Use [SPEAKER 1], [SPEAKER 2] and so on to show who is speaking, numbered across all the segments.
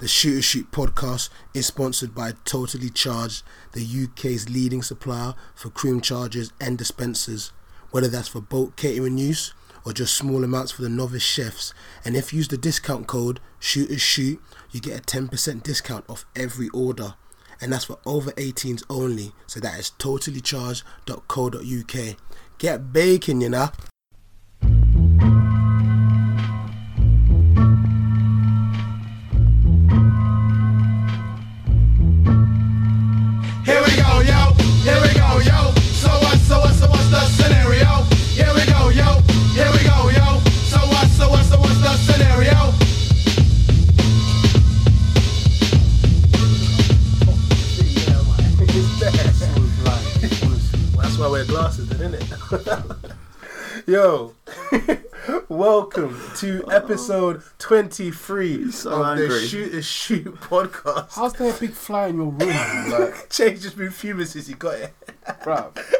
[SPEAKER 1] The Shooter Shoot podcast is sponsored by Totally Charged, the UK's leading supplier for cream chargers and dispensers, whether that's for bulk catering use or just small amounts for the novice chefs. And if you use the discount code Shooters Shoot, you get a 10% discount off every order. And that's for over 18s only. So that is totallycharged.co.uk. Get baking, you know.
[SPEAKER 2] Yo,
[SPEAKER 1] welcome to episode 23
[SPEAKER 3] so
[SPEAKER 1] of the
[SPEAKER 3] angry.
[SPEAKER 1] Shoot a Shoot podcast.
[SPEAKER 4] How's there a big fly in your room? Like,
[SPEAKER 1] Jay's just been fuming since he got it.
[SPEAKER 4] bruv.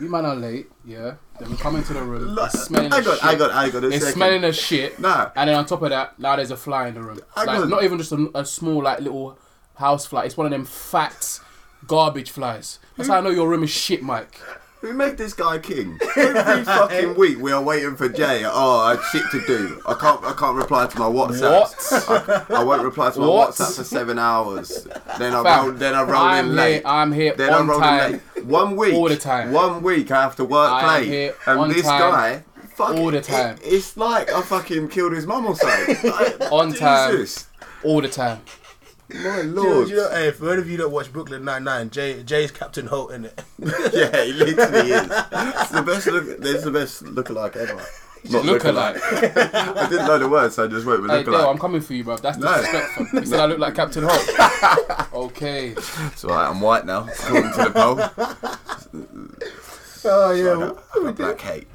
[SPEAKER 4] You man are late, yeah. Then we come into the room.
[SPEAKER 3] Look,
[SPEAKER 4] it's smelling
[SPEAKER 3] I got,
[SPEAKER 4] shit.
[SPEAKER 3] I got, I got a
[SPEAKER 4] It's
[SPEAKER 3] second.
[SPEAKER 4] smelling of shit.
[SPEAKER 3] Nah.
[SPEAKER 4] And then on top of that, now there's a fly in the room.
[SPEAKER 3] I
[SPEAKER 4] like
[SPEAKER 3] got-
[SPEAKER 4] not even just a, a small like little house fly. It's one of them fat garbage flies. That's how I know your room is shit, Mike.
[SPEAKER 3] Who made this guy king? Every fucking week we are waiting for Jay. Oh, I had shit to do. I can't, I can't reply to my WhatsApp. I, I won't reply to my
[SPEAKER 4] What?
[SPEAKER 3] WhatsApp for seven hours. Then I
[SPEAKER 4] Fam,
[SPEAKER 3] roll, then I roll
[SPEAKER 4] I'm
[SPEAKER 3] in
[SPEAKER 4] here-
[SPEAKER 3] late.
[SPEAKER 4] I'm here
[SPEAKER 3] then
[SPEAKER 4] on
[SPEAKER 3] I roll
[SPEAKER 4] time.
[SPEAKER 3] in late. One week,
[SPEAKER 4] All the time.
[SPEAKER 3] One week I have to work
[SPEAKER 4] I am
[SPEAKER 3] late,
[SPEAKER 4] here
[SPEAKER 3] and
[SPEAKER 4] on
[SPEAKER 3] this
[SPEAKER 4] time.
[SPEAKER 3] guy. Fuck,
[SPEAKER 4] All the time.
[SPEAKER 3] it- it's like I fucking killed his mum or something. Like,
[SPEAKER 4] On time.
[SPEAKER 3] Jesus.
[SPEAKER 4] All the time.
[SPEAKER 3] My
[SPEAKER 1] Do you, know,
[SPEAKER 3] lord.
[SPEAKER 1] do you know, hey, for any of you that watch Brooklyn Nine-Nine, Jay, Jay's Captain Holt in it.
[SPEAKER 3] Yeah, he literally is. It's the best look. There's the best lookalike ever. Not
[SPEAKER 4] Lookalike.
[SPEAKER 3] I didn't know the word, so I just went with
[SPEAKER 4] Hey, Dale, I'm coming for you, bro. That's
[SPEAKER 3] No.
[SPEAKER 4] disrespectful. You said I look like Captain Holt. okay.
[SPEAKER 3] It's alright. I'm white now. According to the poll.
[SPEAKER 1] Oh yeah,
[SPEAKER 3] got, I got black hate.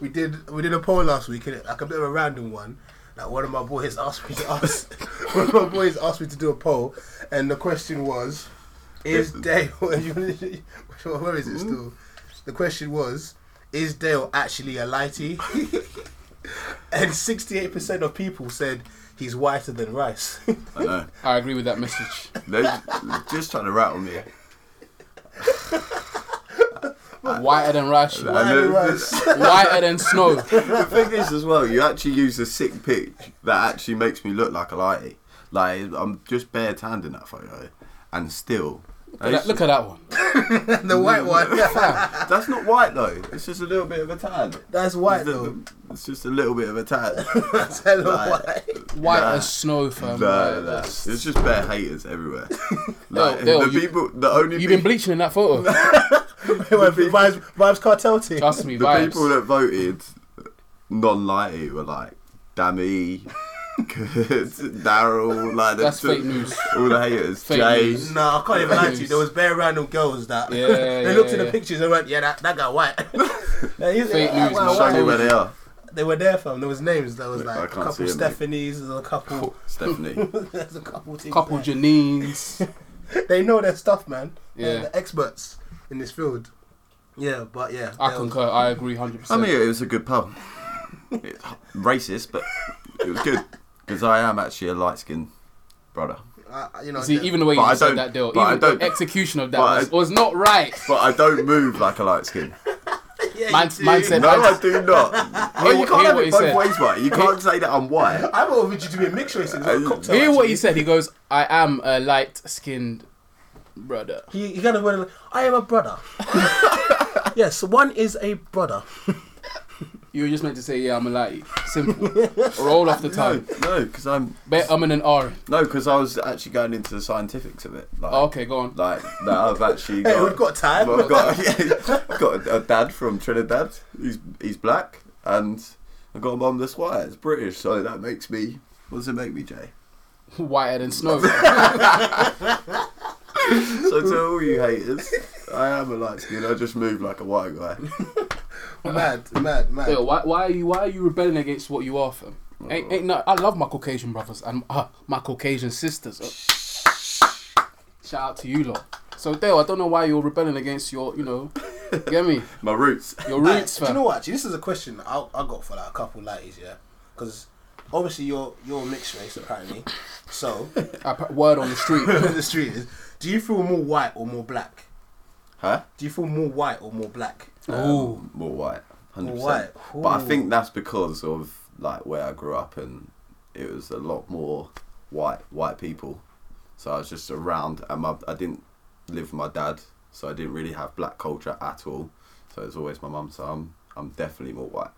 [SPEAKER 1] we did we did a poll last week, like a bit of a random one. Like one of my boys asked me to ask, one of my boys asked me to do a poll, and the question was, "Is Dale? where is it hmm? still? The question was, "Is Dale actually a lighty?" and sixty-eight percent of people said he's whiter than rice.
[SPEAKER 3] I know.
[SPEAKER 4] I agree with that message.
[SPEAKER 3] They're just trying to rattle me.
[SPEAKER 4] Uh, Whiter than rice.
[SPEAKER 1] Whiter than
[SPEAKER 3] the-
[SPEAKER 4] Whiter than snow.
[SPEAKER 3] The thing is, as well, you actually use a sick pic that actually makes me look like a lighty. Like I'm just bare tanned in that photo, and still.
[SPEAKER 4] Look at, look at that one.
[SPEAKER 1] the white one.
[SPEAKER 3] That's not white though. It's just a little bit of a tan.
[SPEAKER 1] That's white
[SPEAKER 3] It's,
[SPEAKER 1] though.
[SPEAKER 3] a- it's just a little bit of a tan.
[SPEAKER 1] That's hella
[SPEAKER 3] Like-
[SPEAKER 1] white.
[SPEAKER 4] White
[SPEAKER 3] Nah.
[SPEAKER 4] as snow, fam.
[SPEAKER 3] No,
[SPEAKER 4] Like,
[SPEAKER 3] no,
[SPEAKER 4] that's-
[SPEAKER 3] It's just bare haters everywhere. Like
[SPEAKER 4] Dale,
[SPEAKER 3] the
[SPEAKER 4] you-
[SPEAKER 3] people, the only
[SPEAKER 4] You've been bleaching in that photo.
[SPEAKER 1] Vibes, vibes cartel team.
[SPEAKER 4] Trust me,
[SPEAKER 3] the
[SPEAKER 4] vibes.
[SPEAKER 3] people that voted non-lighty were like Dammy, Daryl, like the-
[SPEAKER 4] fake news.
[SPEAKER 3] All the haters,
[SPEAKER 4] Fake
[SPEAKER 3] Jay.
[SPEAKER 4] news.
[SPEAKER 1] No, I can't even lie to you. There was bare random girls that
[SPEAKER 4] Yeah,
[SPEAKER 1] they
[SPEAKER 4] yeah,
[SPEAKER 1] looked at
[SPEAKER 4] yeah.
[SPEAKER 1] the pictures and went, "Yeah, that, that guy white." Now, he's-
[SPEAKER 4] Fake news,
[SPEAKER 1] wow,
[SPEAKER 4] man.
[SPEAKER 3] Show me where they are.
[SPEAKER 1] They were there, fam. There was names. There was like a couple
[SPEAKER 3] see.
[SPEAKER 1] Stephanies, there's a couple.
[SPEAKER 3] Stephanie.
[SPEAKER 1] there's a couple things.
[SPEAKER 4] Couple
[SPEAKER 1] there.
[SPEAKER 4] Janines.
[SPEAKER 1] They know their stuff, man. They're
[SPEAKER 4] Yeah.
[SPEAKER 1] the experts in this field. Yeah, but yeah.
[SPEAKER 4] I
[SPEAKER 1] there was-
[SPEAKER 4] concur. I agree 100%.
[SPEAKER 3] I mean, it was a good poll. It's racist, but it was good because I am actually a light-skinned brother.
[SPEAKER 1] uh, you know,
[SPEAKER 4] See, even the way
[SPEAKER 3] But I
[SPEAKER 4] you said
[SPEAKER 3] don't-
[SPEAKER 4] that, deal,
[SPEAKER 3] but I
[SPEAKER 4] even the
[SPEAKER 3] don't-
[SPEAKER 4] execution of that was,
[SPEAKER 3] I-
[SPEAKER 4] was not right.
[SPEAKER 3] But I don't move like a light skin.
[SPEAKER 1] yeah, you
[SPEAKER 4] Man-
[SPEAKER 1] do.
[SPEAKER 4] man said-
[SPEAKER 3] No,
[SPEAKER 4] I-
[SPEAKER 3] I do not. Well, you
[SPEAKER 4] hear
[SPEAKER 3] can't have it both
[SPEAKER 4] said.
[SPEAKER 3] ways, right? You can't say that I'm white.
[SPEAKER 1] I wanted you to be a mixture. He said, it's like a cocktail,
[SPEAKER 4] Hear what he said. He goes, I am a light skinned brother.
[SPEAKER 1] He, he kind of went, like, I am a brother. yes, one is a brother.
[SPEAKER 4] You were just meant to say, yeah, I'm a light. Simple. Roll off the
[SPEAKER 3] No,
[SPEAKER 4] tongue.
[SPEAKER 3] no, because I'm
[SPEAKER 4] Bet I'm in an R.
[SPEAKER 3] no, because I was actually going into the scientifics of it. Like,
[SPEAKER 4] Oh, okay, go on.
[SPEAKER 3] like that I've actually
[SPEAKER 1] Hey,
[SPEAKER 3] got.
[SPEAKER 1] we've got time.
[SPEAKER 3] I've got, yeah, got a, a dad from Trinidad. He's he's black, and I've got a mum that's white. It's British, so that makes me. What does it make me, Jay?
[SPEAKER 4] Whiter than snow.
[SPEAKER 3] So to all you haters, I am a light skin. I just move like a white guy.
[SPEAKER 1] mad, mad, mad.
[SPEAKER 4] Yo, why, why are you why are you rebelling against what you are, fam? Ain't, ain't no, I love my Caucasian brothers and uh, my Caucasian sisters. Uh, shout out to you lot. So Dale, I don't know why you're rebelling against your, you know, get me,
[SPEAKER 3] My roots.
[SPEAKER 4] your
[SPEAKER 1] Like,
[SPEAKER 4] roots,
[SPEAKER 1] do you know what? Actually, this is a question I, I got for like a couple ladies, yeah, because obviously you're you're mixed race apparently. So
[SPEAKER 4] I word on the street.
[SPEAKER 1] on the street is. Do you feel more white or more black?
[SPEAKER 3] Huh?
[SPEAKER 1] Do you feel more white or more black?
[SPEAKER 4] Ooh.
[SPEAKER 3] Um, more white, hundred
[SPEAKER 1] More
[SPEAKER 3] percent.
[SPEAKER 1] white.
[SPEAKER 3] But I think that's because of like where I grew up and it was a lot more white white people. So I was just around, and my I didn't live with my dad, so I didn't really have black culture at all. So it's always my mum. So I'm I'm definitely more white.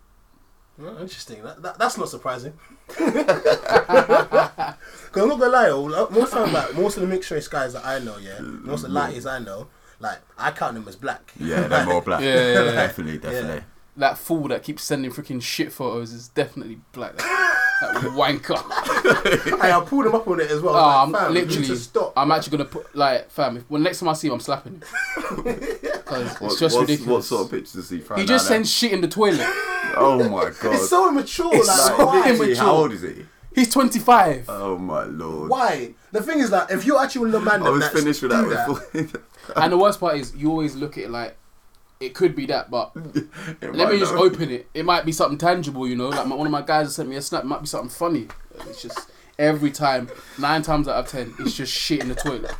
[SPEAKER 1] Oh, interesting. That, that, that's not surprising. Because I'm not gonna lie, oh, yo, most time, like most of the mixed race guys that I know, yeah, most of the mm. lighties I know, like I count them as black.
[SPEAKER 3] Yeah, they're more black.
[SPEAKER 4] Yeah, yeah, yeah.
[SPEAKER 3] definitely, definitely.
[SPEAKER 4] that fool that keeps sending freaking shit photos is definitely black. That, that wanker.
[SPEAKER 1] Hey, I pulled them up on it as well.
[SPEAKER 4] Ah, oh,
[SPEAKER 1] I
[SPEAKER 4] I'm
[SPEAKER 1] was you need
[SPEAKER 4] literally.
[SPEAKER 1] to stop.
[SPEAKER 4] I'm actually gonna put like, fam. If, when next time I see him, I'm slapping him. Because it's
[SPEAKER 3] What,
[SPEAKER 4] just
[SPEAKER 3] what's-
[SPEAKER 4] ridiculous.
[SPEAKER 3] what sort of pictures does he throw?
[SPEAKER 4] he just
[SPEAKER 3] down
[SPEAKER 4] sends shit in the toilet.
[SPEAKER 3] There? Oh my god!
[SPEAKER 1] It's so immature.
[SPEAKER 4] It's
[SPEAKER 1] like,
[SPEAKER 4] so
[SPEAKER 1] why?
[SPEAKER 4] immature.
[SPEAKER 3] how old is he?
[SPEAKER 4] He's 25.
[SPEAKER 3] Oh my lord!
[SPEAKER 1] Why? The thing is that if you're actually one of the man
[SPEAKER 3] I was finished with
[SPEAKER 1] do
[SPEAKER 3] that. before.
[SPEAKER 4] and the worst part is, you always look at it like it could be that, but let
[SPEAKER 3] might
[SPEAKER 4] me just
[SPEAKER 3] not.
[SPEAKER 4] open it. It might be something tangible, you know. Like my, one of my guys sent me a snap. It might be something funny. It's just every time, nine times out of ten, it's just shit in the toilet.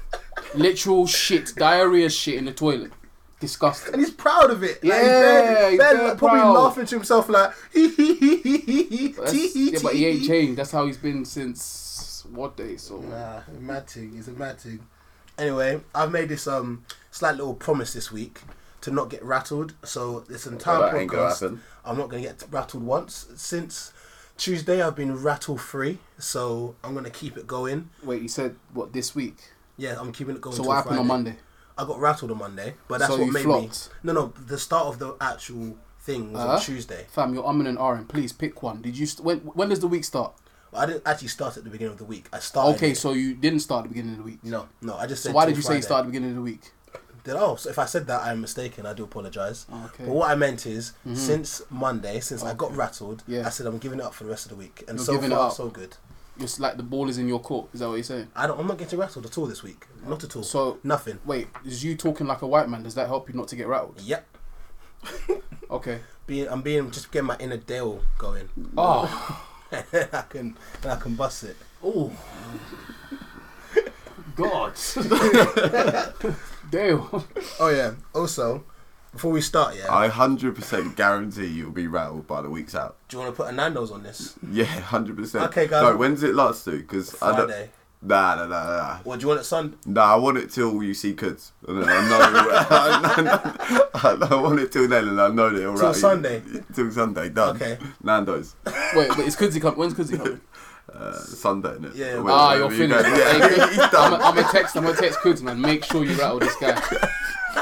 [SPEAKER 4] Literal shit, diarrhea shit in the toilet. Disgusting.
[SPEAKER 1] and he's proud of it. Like,
[SPEAKER 4] Yeah,
[SPEAKER 1] he's barely-
[SPEAKER 4] he's
[SPEAKER 1] barely,
[SPEAKER 4] very
[SPEAKER 1] like, probably laughing to himself like hee
[SPEAKER 4] yeah, but he ain't changed. That's how he's been since what day? So
[SPEAKER 1] Nah, mad thing. He's a mad thing. Anyway, I've made this um slight little promise this week to not get rattled. So this entire
[SPEAKER 3] Well, that ain't gonna
[SPEAKER 1] podcast. I'm not gonna get rattled once. Since Tuesday, I've been rattle free, so I'm gonna keep it going.
[SPEAKER 4] wait, you said what this week?
[SPEAKER 1] Yeah, I'm keeping it going.
[SPEAKER 4] So what happened on Monday?
[SPEAKER 1] I got rattled on Monday, but that's
[SPEAKER 4] So
[SPEAKER 1] what made
[SPEAKER 4] flopped?
[SPEAKER 1] me. No, no, the start of the actual thing was
[SPEAKER 4] Uh-huh.
[SPEAKER 1] on Tuesday.
[SPEAKER 4] Fam, you're umming and ahhing. Please pick one. Did you? St- when when does the week start?
[SPEAKER 1] I didn't actually start at the beginning of the week. I started.
[SPEAKER 4] Okay,
[SPEAKER 1] it-
[SPEAKER 4] so you didn't start at the beginning of the week.
[SPEAKER 1] no, no, I just said.
[SPEAKER 4] So why did you say you started at the beginning of the week?
[SPEAKER 1] Did, oh, so if I said that, I'm mistaken. I do apologize.
[SPEAKER 4] Oh, okay.
[SPEAKER 1] But what I meant is, since Monday, since I got rattled,
[SPEAKER 4] Yeah.
[SPEAKER 1] I said I'm giving it up for the rest of the week, and
[SPEAKER 4] You're
[SPEAKER 1] so far so good.
[SPEAKER 4] Just like the ball is in your court. Is that what you're saying?
[SPEAKER 1] I don't. I'm not getting rattled at all this week. Not at all.
[SPEAKER 4] So
[SPEAKER 1] nothing.
[SPEAKER 4] wait, is you talking like a white man? Does that help you not to get rattled?
[SPEAKER 1] Yep.
[SPEAKER 4] Okay.
[SPEAKER 1] Being, I'm being just getting my inner Dale going.
[SPEAKER 4] Oh,
[SPEAKER 1] I can and I can bust it.
[SPEAKER 4] oh, God. Damn.
[SPEAKER 1] Oh yeah. Also, before we start, yeah,
[SPEAKER 3] I hundred percent guarantee you'll be rattled by the week's out.
[SPEAKER 1] do you want to put a Nando's on this
[SPEAKER 3] Yeah, hundred percent.
[SPEAKER 1] Okay, guys.
[SPEAKER 3] No, when's it last to? Because I.
[SPEAKER 1] Friday?
[SPEAKER 3] Nah, nah, nah, nah.
[SPEAKER 1] Or do you want it Sunday?
[SPEAKER 3] Nah, I want it till you see kids. And then I know. I, I want it till then, and I know that it'll
[SPEAKER 1] Till. Sunday?
[SPEAKER 3] Till Sunday, done.
[SPEAKER 1] Okay.
[SPEAKER 3] Nando's.
[SPEAKER 4] Wait, but is Kudzi coming? When's Kudzi coming?
[SPEAKER 3] Uh, Sunday, innit?
[SPEAKER 1] Yeah,
[SPEAKER 3] Wait,
[SPEAKER 4] Ah, you're finished.
[SPEAKER 3] go- Yeah,
[SPEAKER 4] Kudzi,
[SPEAKER 3] he's
[SPEAKER 4] I'm
[SPEAKER 3] done.
[SPEAKER 4] gonna text. I'm gonna text Kudzi, man. Make sure you rattle this guy.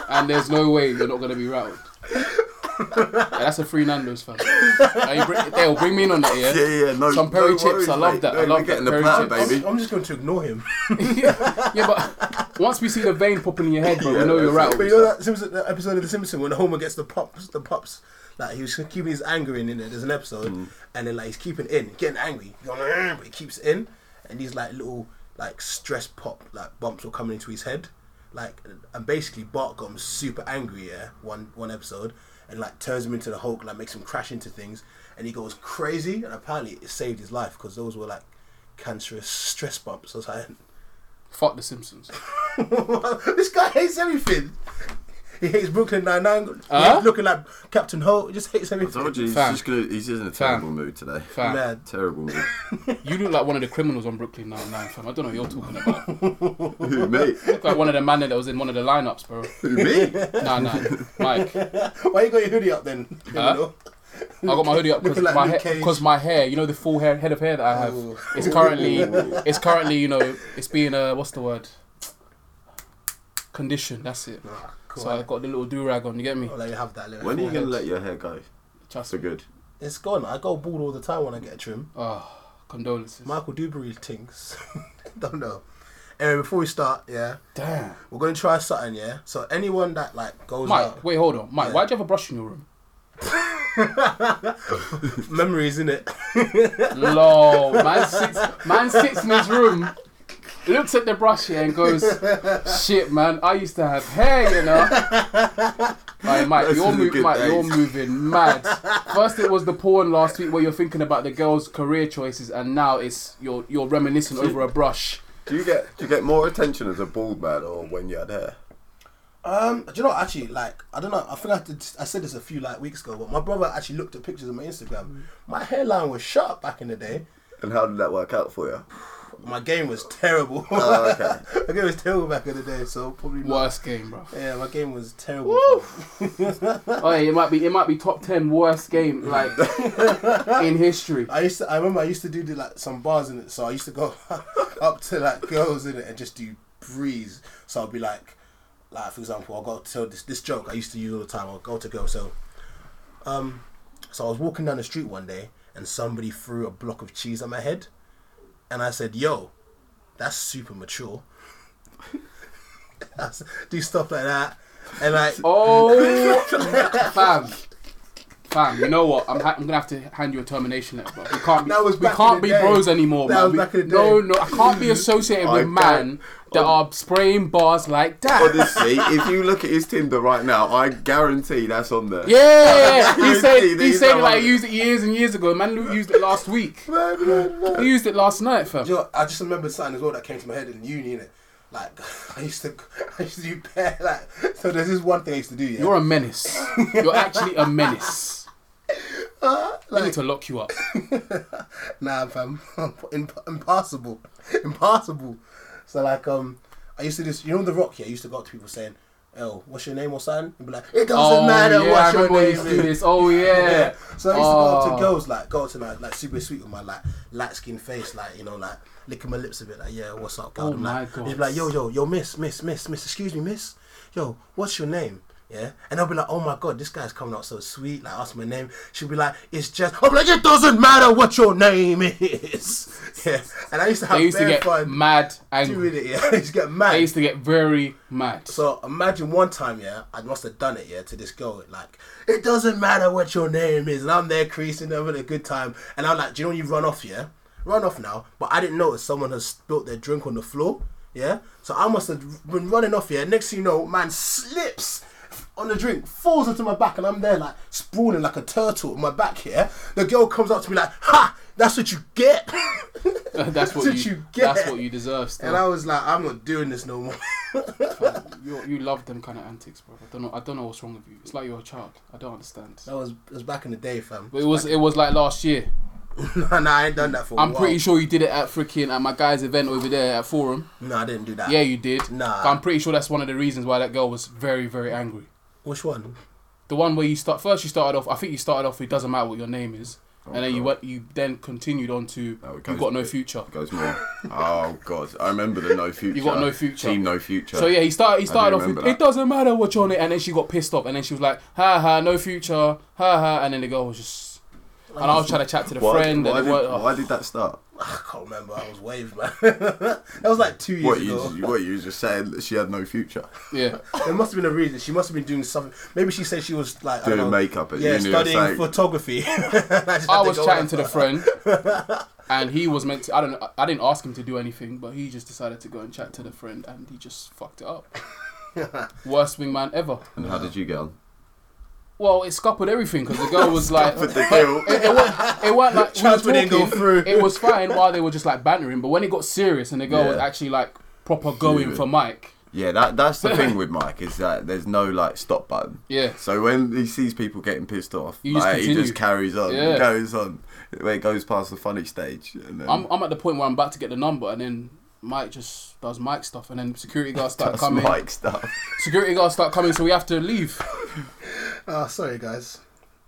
[SPEAKER 4] And there's no way you're not gonna be rattled. Yeah, that's a free Nando's fan. Hey, bring, they'll bring me in on that, yeah.
[SPEAKER 3] Yeah, yeah, no.
[SPEAKER 4] Some Peri
[SPEAKER 3] no
[SPEAKER 4] chips,
[SPEAKER 3] worries,
[SPEAKER 4] I love
[SPEAKER 3] mate.
[SPEAKER 4] that, I love
[SPEAKER 3] getting
[SPEAKER 4] that,
[SPEAKER 3] the
[SPEAKER 4] Peri
[SPEAKER 3] platter,
[SPEAKER 4] chips.
[SPEAKER 3] baby.
[SPEAKER 1] I'm just going to ignore him.
[SPEAKER 4] yeah, but once we see the vein popping in your head, bro,
[SPEAKER 3] Yeah,
[SPEAKER 4] we know you're
[SPEAKER 3] that's
[SPEAKER 4] rattled.
[SPEAKER 1] But you know that Simpson that episode of The Simpsons when Homer gets the pops, the pops. like he was keeping his anger in. in there. There's an episode,
[SPEAKER 3] Mm.
[SPEAKER 1] and then like he's keeping it in, getting angry, but he keeps it in, and these like little like stress pop like bumps were coming into his head, like and basically Bart got him super angry. Yeah, one one episode, and like turns him into the Hulk, like makes him crash into things, and he goes crazy, and apparently it saved his life because those were like cancerous stress bumps. I was like.
[SPEAKER 4] Fuck the Simpsons.
[SPEAKER 1] this guy hates everything. He hates Brooklyn Nine Nine.
[SPEAKER 4] Huh?
[SPEAKER 1] looking like Captain Holt. He just hates
[SPEAKER 3] I
[SPEAKER 1] everything.
[SPEAKER 3] told you, he's
[SPEAKER 4] Fam.
[SPEAKER 3] just gonna. He's in a
[SPEAKER 4] Fam.
[SPEAKER 3] terrible mood today.
[SPEAKER 4] Fam,
[SPEAKER 1] Mad.
[SPEAKER 3] Terrible mood.
[SPEAKER 4] you look like one of the criminals on Brooklyn Nine Nine, fam. I don't know what you're talking about. You
[SPEAKER 3] Who me?
[SPEAKER 4] look like one of the man that was in one of the lineups, bro.
[SPEAKER 3] Who me?
[SPEAKER 4] Nah, nah, Mike.
[SPEAKER 1] Why you got your hoodie up then?
[SPEAKER 4] Huh? I got my hoodie up because
[SPEAKER 1] like
[SPEAKER 4] my,
[SPEAKER 1] Luke
[SPEAKER 4] ha- my hair, you know, the full hair, head of hair that I have,
[SPEAKER 1] Ooh.
[SPEAKER 4] it's currently, it's currently, you know, it's being uh, what's the word? Conditioned. That's it.
[SPEAKER 1] Ah, cool.
[SPEAKER 4] So I got the little do rag on. You get me?
[SPEAKER 1] I'll let you have that. Little
[SPEAKER 3] When are you gonna let your hair go?
[SPEAKER 4] Just
[SPEAKER 3] So good.
[SPEAKER 1] It's gone. I go bald all the time when I get a trim.
[SPEAKER 4] Oh, condolences.
[SPEAKER 1] Michael Dewberry things. Don't know. Anyway, before we start, yeah,
[SPEAKER 4] Damn.
[SPEAKER 1] we're going to try something, yeah. So anyone that like goes
[SPEAKER 4] Mike,
[SPEAKER 1] out,
[SPEAKER 4] wait, hold on. Mike,
[SPEAKER 1] Yeah.
[SPEAKER 4] why'd you have a brush in your room?
[SPEAKER 1] memories in it.
[SPEAKER 4] Lol. Man sits, man sits in his room, looks at the brush here and goes, shit, man, I used to have hair, you know. Right, Mike,
[SPEAKER 3] Those
[SPEAKER 4] you're,
[SPEAKER 3] are the
[SPEAKER 4] Mike, you're moving mad. First, it was the porn last week where you're thinking about the girls' career choices, and now it's you're you're reminiscing over a brush.
[SPEAKER 3] Do you get do you get more attention as a bald man or when you had hair?
[SPEAKER 1] Um, do you know what, actually like I don't know. I think I did, I said this a few like weeks ago, but my brother actually looked at pictures of my Instagram. My hairline was sharp back in the day.
[SPEAKER 3] And how did that work out for you?
[SPEAKER 1] My game was terrible.
[SPEAKER 3] Oh, okay.
[SPEAKER 1] my game was terrible back in the day, so probably not.
[SPEAKER 4] Worst game, bro.
[SPEAKER 1] Yeah, my game was terrible.
[SPEAKER 4] Oh, yeah, it might be it might be top ten worst game like in history.
[SPEAKER 1] I used to. I remember I used to do the, like some bars in it. So I used to go up to like girls in it and just do breeze. So I'd be like, like for example, I'll go tell this this joke I used to use all the time. I'll go to girls. So, um, so I was walking down the street one day and somebody threw a block of cheese at my head, and I said, "Yo, that's super mature." Do stuff like that, and like
[SPEAKER 4] Oh, fam, fam. You know what? I'm ha- I'm gonna have to hand you a termination letter, bro. We can't be we can't be
[SPEAKER 1] day.
[SPEAKER 4] bros anymore,
[SPEAKER 1] That
[SPEAKER 4] man.
[SPEAKER 1] was
[SPEAKER 4] We-
[SPEAKER 1] back in the
[SPEAKER 4] No,
[SPEAKER 1] day.
[SPEAKER 4] no, I can't be associated
[SPEAKER 3] I
[SPEAKER 4] with man that are spraying bars like that.
[SPEAKER 3] Honestly, if you look at his Tinder right now, I guarantee that's on there.
[SPEAKER 4] Yeah, he said
[SPEAKER 3] See,
[SPEAKER 4] he
[SPEAKER 3] these
[SPEAKER 4] said like he used it years and years ago. Man used it last week. He used it last night, fam.
[SPEAKER 1] Do you know, I just remember something as well that came to my head in uni, innit? Like, I used to, I used to do pair, like, so there's this one thing I used to do, yeah?
[SPEAKER 4] You're a menace. You're actually a menace. Uh, I need to lock you up.
[SPEAKER 1] Nah, fam, Imp- impossible, impossible. So like, um, I used to just, you know, the Rock. Yeah, I used to go up to people saying, "Oh, what's your name or something?" And be like, "It doesn't
[SPEAKER 4] Oh
[SPEAKER 1] matter
[SPEAKER 4] yeah, I
[SPEAKER 1] what your
[SPEAKER 4] you
[SPEAKER 1] name
[SPEAKER 4] used to do
[SPEAKER 1] is."
[SPEAKER 4] this. Oh yeah.
[SPEAKER 1] So I used to go up
[SPEAKER 4] Oh.
[SPEAKER 1] to girls, like, go up to my, like, super sweet with my, like, light skinned face, like, you know, like, licking my lips a bit, like, yeah, what's up, girl?
[SPEAKER 4] Oh my
[SPEAKER 1] like,
[SPEAKER 4] God.
[SPEAKER 1] They'd be like, yo, yo, yo, miss, miss, miss, miss, excuse me, miss, yo, what's your name? Yeah, and I'll be like, oh my god, this guy's coming out so sweet. Like, ask my name. She'll be like, it's just. I'm like, it doesn't matter what your name is. Yeah, and I used to have
[SPEAKER 4] They used to get
[SPEAKER 1] fun
[SPEAKER 4] mad
[SPEAKER 1] doing
[SPEAKER 4] angry.
[SPEAKER 1] it. Yeah, I used to get mad.
[SPEAKER 4] They used to get very mad.
[SPEAKER 1] So imagine one time, yeah, I must have done it, yeah, to this girl. Like, it doesn't matter what your name is, and I'm there creasing, having a good time, and I'm like, do you know when you run off, yeah, run off now? But I didn't notice someone has spilt their drink on the floor, yeah. So I must have been running off, yeah. Next thing you know, man slips on the drink, falls onto my back, and I'm there like sprawling like a turtle on my back here. The girl comes up to me like, ha, that's what you get.
[SPEAKER 4] that's what you,
[SPEAKER 1] you get.
[SPEAKER 4] That's what you deserve. Still.
[SPEAKER 1] and I was like, I'm not doing this no more.
[SPEAKER 4] you, you love them kind of antics, bro. I don't know. I don't know what's wrong with you. It's like you're a child. I don't understand.
[SPEAKER 1] that was it was back in the day, fam.
[SPEAKER 4] But it was it was like last year.
[SPEAKER 1] nah, I ain't done that for. a
[SPEAKER 4] I'm pretty sure you did it at freaking at my guy's event over there at Forum.
[SPEAKER 1] No, I didn't do that.
[SPEAKER 4] Yeah, you did.
[SPEAKER 1] Nah.
[SPEAKER 4] I'm pretty sure that's one of the reasons why that girl was very very angry.
[SPEAKER 1] Which one?
[SPEAKER 4] The one where you start first, you started off. I think you started off. It doesn't matter what your name is, oh, and then you went. You then continued on to
[SPEAKER 3] Oh, it
[SPEAKER 4] you've got no future.
[SPEAKER 3] Goes more. Oh god, I remember the no future.
[SPEAKER 4] You got no future.
[SPEAKER 3] Team no future.
[SPEAKER 4] So yeah, he started. He started off with
[SPEAKER 3] remember
[SPEAKER 4] it doesn't matter what you're on it, and then she got pissed off, and then she was like, ha ha, no future, ha ha, and then the girl was just. And I was trying to chat to the
[SPEAKER 3] why,
[SPEAKER 4] friend,
[SPEAKER 3] why,
[SPEAKER 4] and
[SPEAKER 3] did,
[SPEAKER 4] it was,
[SPEAKER 3] why did that start?
[SPEAKER 1] I can't remember. I was waved, man. that was like two years
[SPEAKER 3] What you,
[SPEAKER 1] ago.
[SPEAKER 3] just- what you were just saying that she had no future?
[SPEAKER 4] yeah.
[SPEAKER 1] There must have been a reason. She must have been doing something. Maybe she said she was like I
[SPEAKER 3] Doing
[SPEAKER 1] don't know,
[SPEAKER 3] makeup at
[SPEAKER 1] Yeah, studying photography.
[SPEAKER 4] I was chatting to the friend, and he was meant to. I don't. know. I didn't ask him to do anything, but he just decided to go and chat to the friend, and he just fucked it up. Worst wingman ever.
[SPEAKER 3] And how did you get on?
[SPEAKER 4] Well, it scuppered everything because the girl was like,
[SPEAKER 3] deal.
[SPEAKER 4] it, it, weren't, it weren't like we were
[SPEAKER 1] Transfer didn't go
[SPEAKER 4] talking,
[SPEAKER 1] through.
[SPEAKER 4] It was fine while they were just like bantering, but when it got serious and the girl was actually like proper going for Mike,
[SPEAKER 3] Yeah, that that's the thing with Mike is that there's no like stop button.
[SPEAKER 4] yeah,
[SPEAKER 3] So when he sees people getting pissed off,
[SPEAKER 4] just
[SPEAKER 3] he just carries on,
[SPEAKER 4] Yeah.
[SPEAKER 3] goes on. It goes past the funny stage, and then
[SPEAKER 4] I'm, I'm at the point where I'm about to get the number, and then Mike just does Mike stuff, and then security guards start coming.
[SPEAKER 3] Mike stuff.
[SPEAKER 4] Security guards start coming, so we have to leave.
[SPEAKER 1] Oh, sorry guys.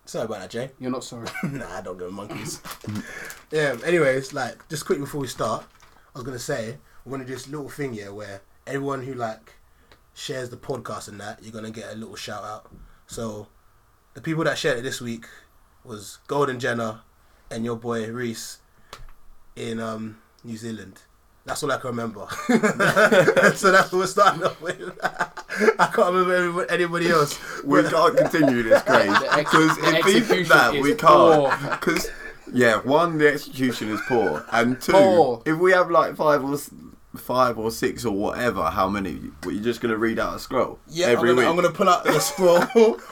[SPEAKER 1] Sorry about that, Jay.
[SPEAKER 4] You're not sorry.
[SPEAKER 1] nah, I don't go monkeys. yeah. Anyways, like just quick before we start, I was gonna say we're gonna do this little thing here where everyone who like shares the podcast and that you're gonna get a little shout out. So the people that shared it this week was Golden Jenner and your boy Reese in um, New Zealand. That's all I can remember. so that's what we're starting off with. I can't remember anybody else.
[SPEAKER 3] We can't continue this
[SPEAKER 4] ex-
[SPEAKER 3] because if
[SPEAKER 4] execution
[SPEAKER 3] that we can't. Because yeah, one the execution is poor, and two
[SPEAKER 4] Poor.
[SPEAKER 3] if we have like five or five or six or whatever, how many? Were you just gonna read out a scroll
[SPEAKER 1] Yeah,
[SPEAKER 3] every
[SPEAKER 1] I'm, gonna,
[SPEAKER 3] week?
[SPEAKER 1] I'm gonna pull out the scroll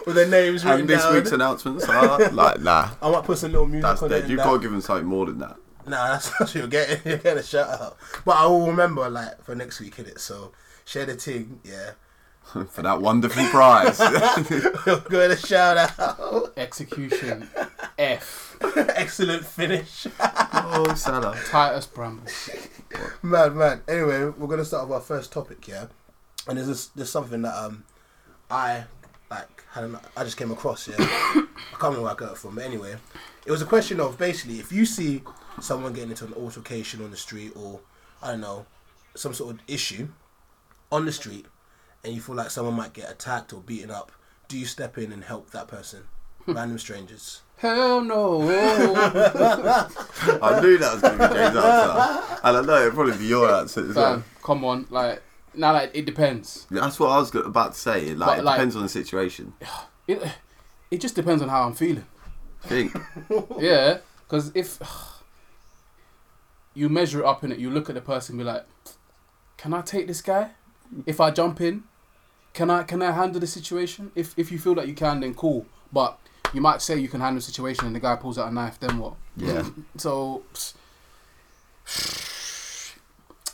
[SPEAKER 1] with the names written
[SPEAKER 3] and this
[SPEAKER 1] down.
[SPEAKER 3] week's announcements are like, nah,
[SPEAKER 1] I might put some little music
[SPEAKER 3] that's
[SPEAKER 1] on
[SPEAKER 3] dead.
[SPEAKER 1] it.
[SPEAKER 3] You've
[SPEAKER 1] that.
[SPEAKER 3] got to give them something more than that.
[SPEAKER 1] Nah, that's that's what you're getting. You're getting a shout out. But I will remember like for next week in it. So share the thing, yeah.
[SPEAKER 3] For that wonderful prize.
[SPEAKER 1] We're going to shout out.
[SPEAKER 4] Execution F.
[SPEAKER 1] Excellent finish.
[SPEAKER 3] oh, Salah.
[SPEAKER 4] Titus Bramble.
[SPEAKER 1] man, man. Anyway, we're gonna start with our first topic, yeah. And there's this, there's something that um I like had an, I just came across, yeah. I can't remember where I got it from, but anyway, it was a question of basically if you see someone getting into an altercation on the street or I don't know some sort of issue on the street, and you feel like someone might get attacked or beaten up, do you step in and help that person? Hmm. Random strangers.
[SPEAKER 4] Hell no.
[SPEAKER 3] I knew that was going to be Jay's answer. And I know it'd probably be your answer as well.
[SPEAKER 4] Come on. Like, now, like, it depends.
[SPEAKER 3] That's what I was about to say. Like,
[SPEAKER 4] But,
[SPEAKER 3] it
[SPEAKER 4] like-
[SPEAKER 3] depends on the situation.
[SPEAKER 4] It, it just depends on how I'm feeling.
[SPEAKER 3] think.
[SPEAKER 4] Yeah, because if you measure it up in it, you look at the person, and be like, "Can I take this guy? If I jump in, can I can I handle the situation? If if you feel that you can, then cool. But you might say you can handle the situation, and the guy pulls out a knife. Then what?
[SPEAKER 3] Yeah.
[SPEAKER 4] So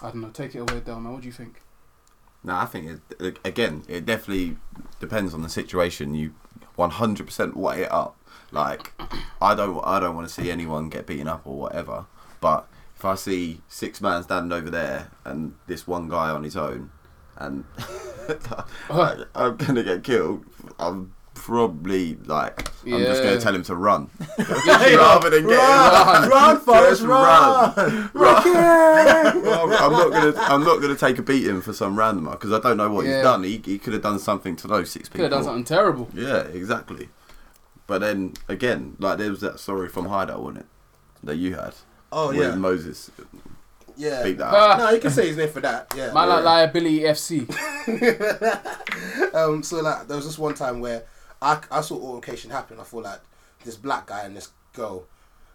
[SPEAKER 4] I don't know. Take it away, Del man. What do you think?
[SPEAKER 3] No, I think it, again, it definitely depends on the situation. You 100% weigh it up. Like, I don't, I don't want to see anyone get beaten up or whatever. But if I see six man standing over there and this one guy on his own, and I, I'm gonna get killed, I'm probably like, I'm just gonna tell him to run rather than get
[SPEAKER 1] Run, run, Forrest,
[SPEAKER 3] Just run.
[SPEAKER 1] run.
[SPEAKER 3] Well, I'm not gonna. I'm not gonna take a beating for some randomer because I don't know what
[SPEAKER 4] Yeah.
[SPEAKER 3] he's done. He, he could have done something to those six people.
[SPEAKER 4] Could have done something terrible.
[SPEAKER 3] Yeah, exactly. But then again, like there was that story from Hideout, wasn't it? That you had.
[SPEAKER 1] Oh
[SPEAKER 3] where
[SPEAKER 1] yeah,
[SPEAKER 3] Moses
[SPEAKER 1] yeah.
[SPEAKER 3] beat that.
[SPEAKER 4] Ah.
[SPEAKER 1] No, you can say his name for that. Yeah.
[SPEAKER 4] Man, like
[SPEAKER 3] Yeah.
[SPEAKER 4] liability FC.
[SPEAKER 1] um, so like there was this one time where I, I saw altercation happen. I thought like this black guy and this girl,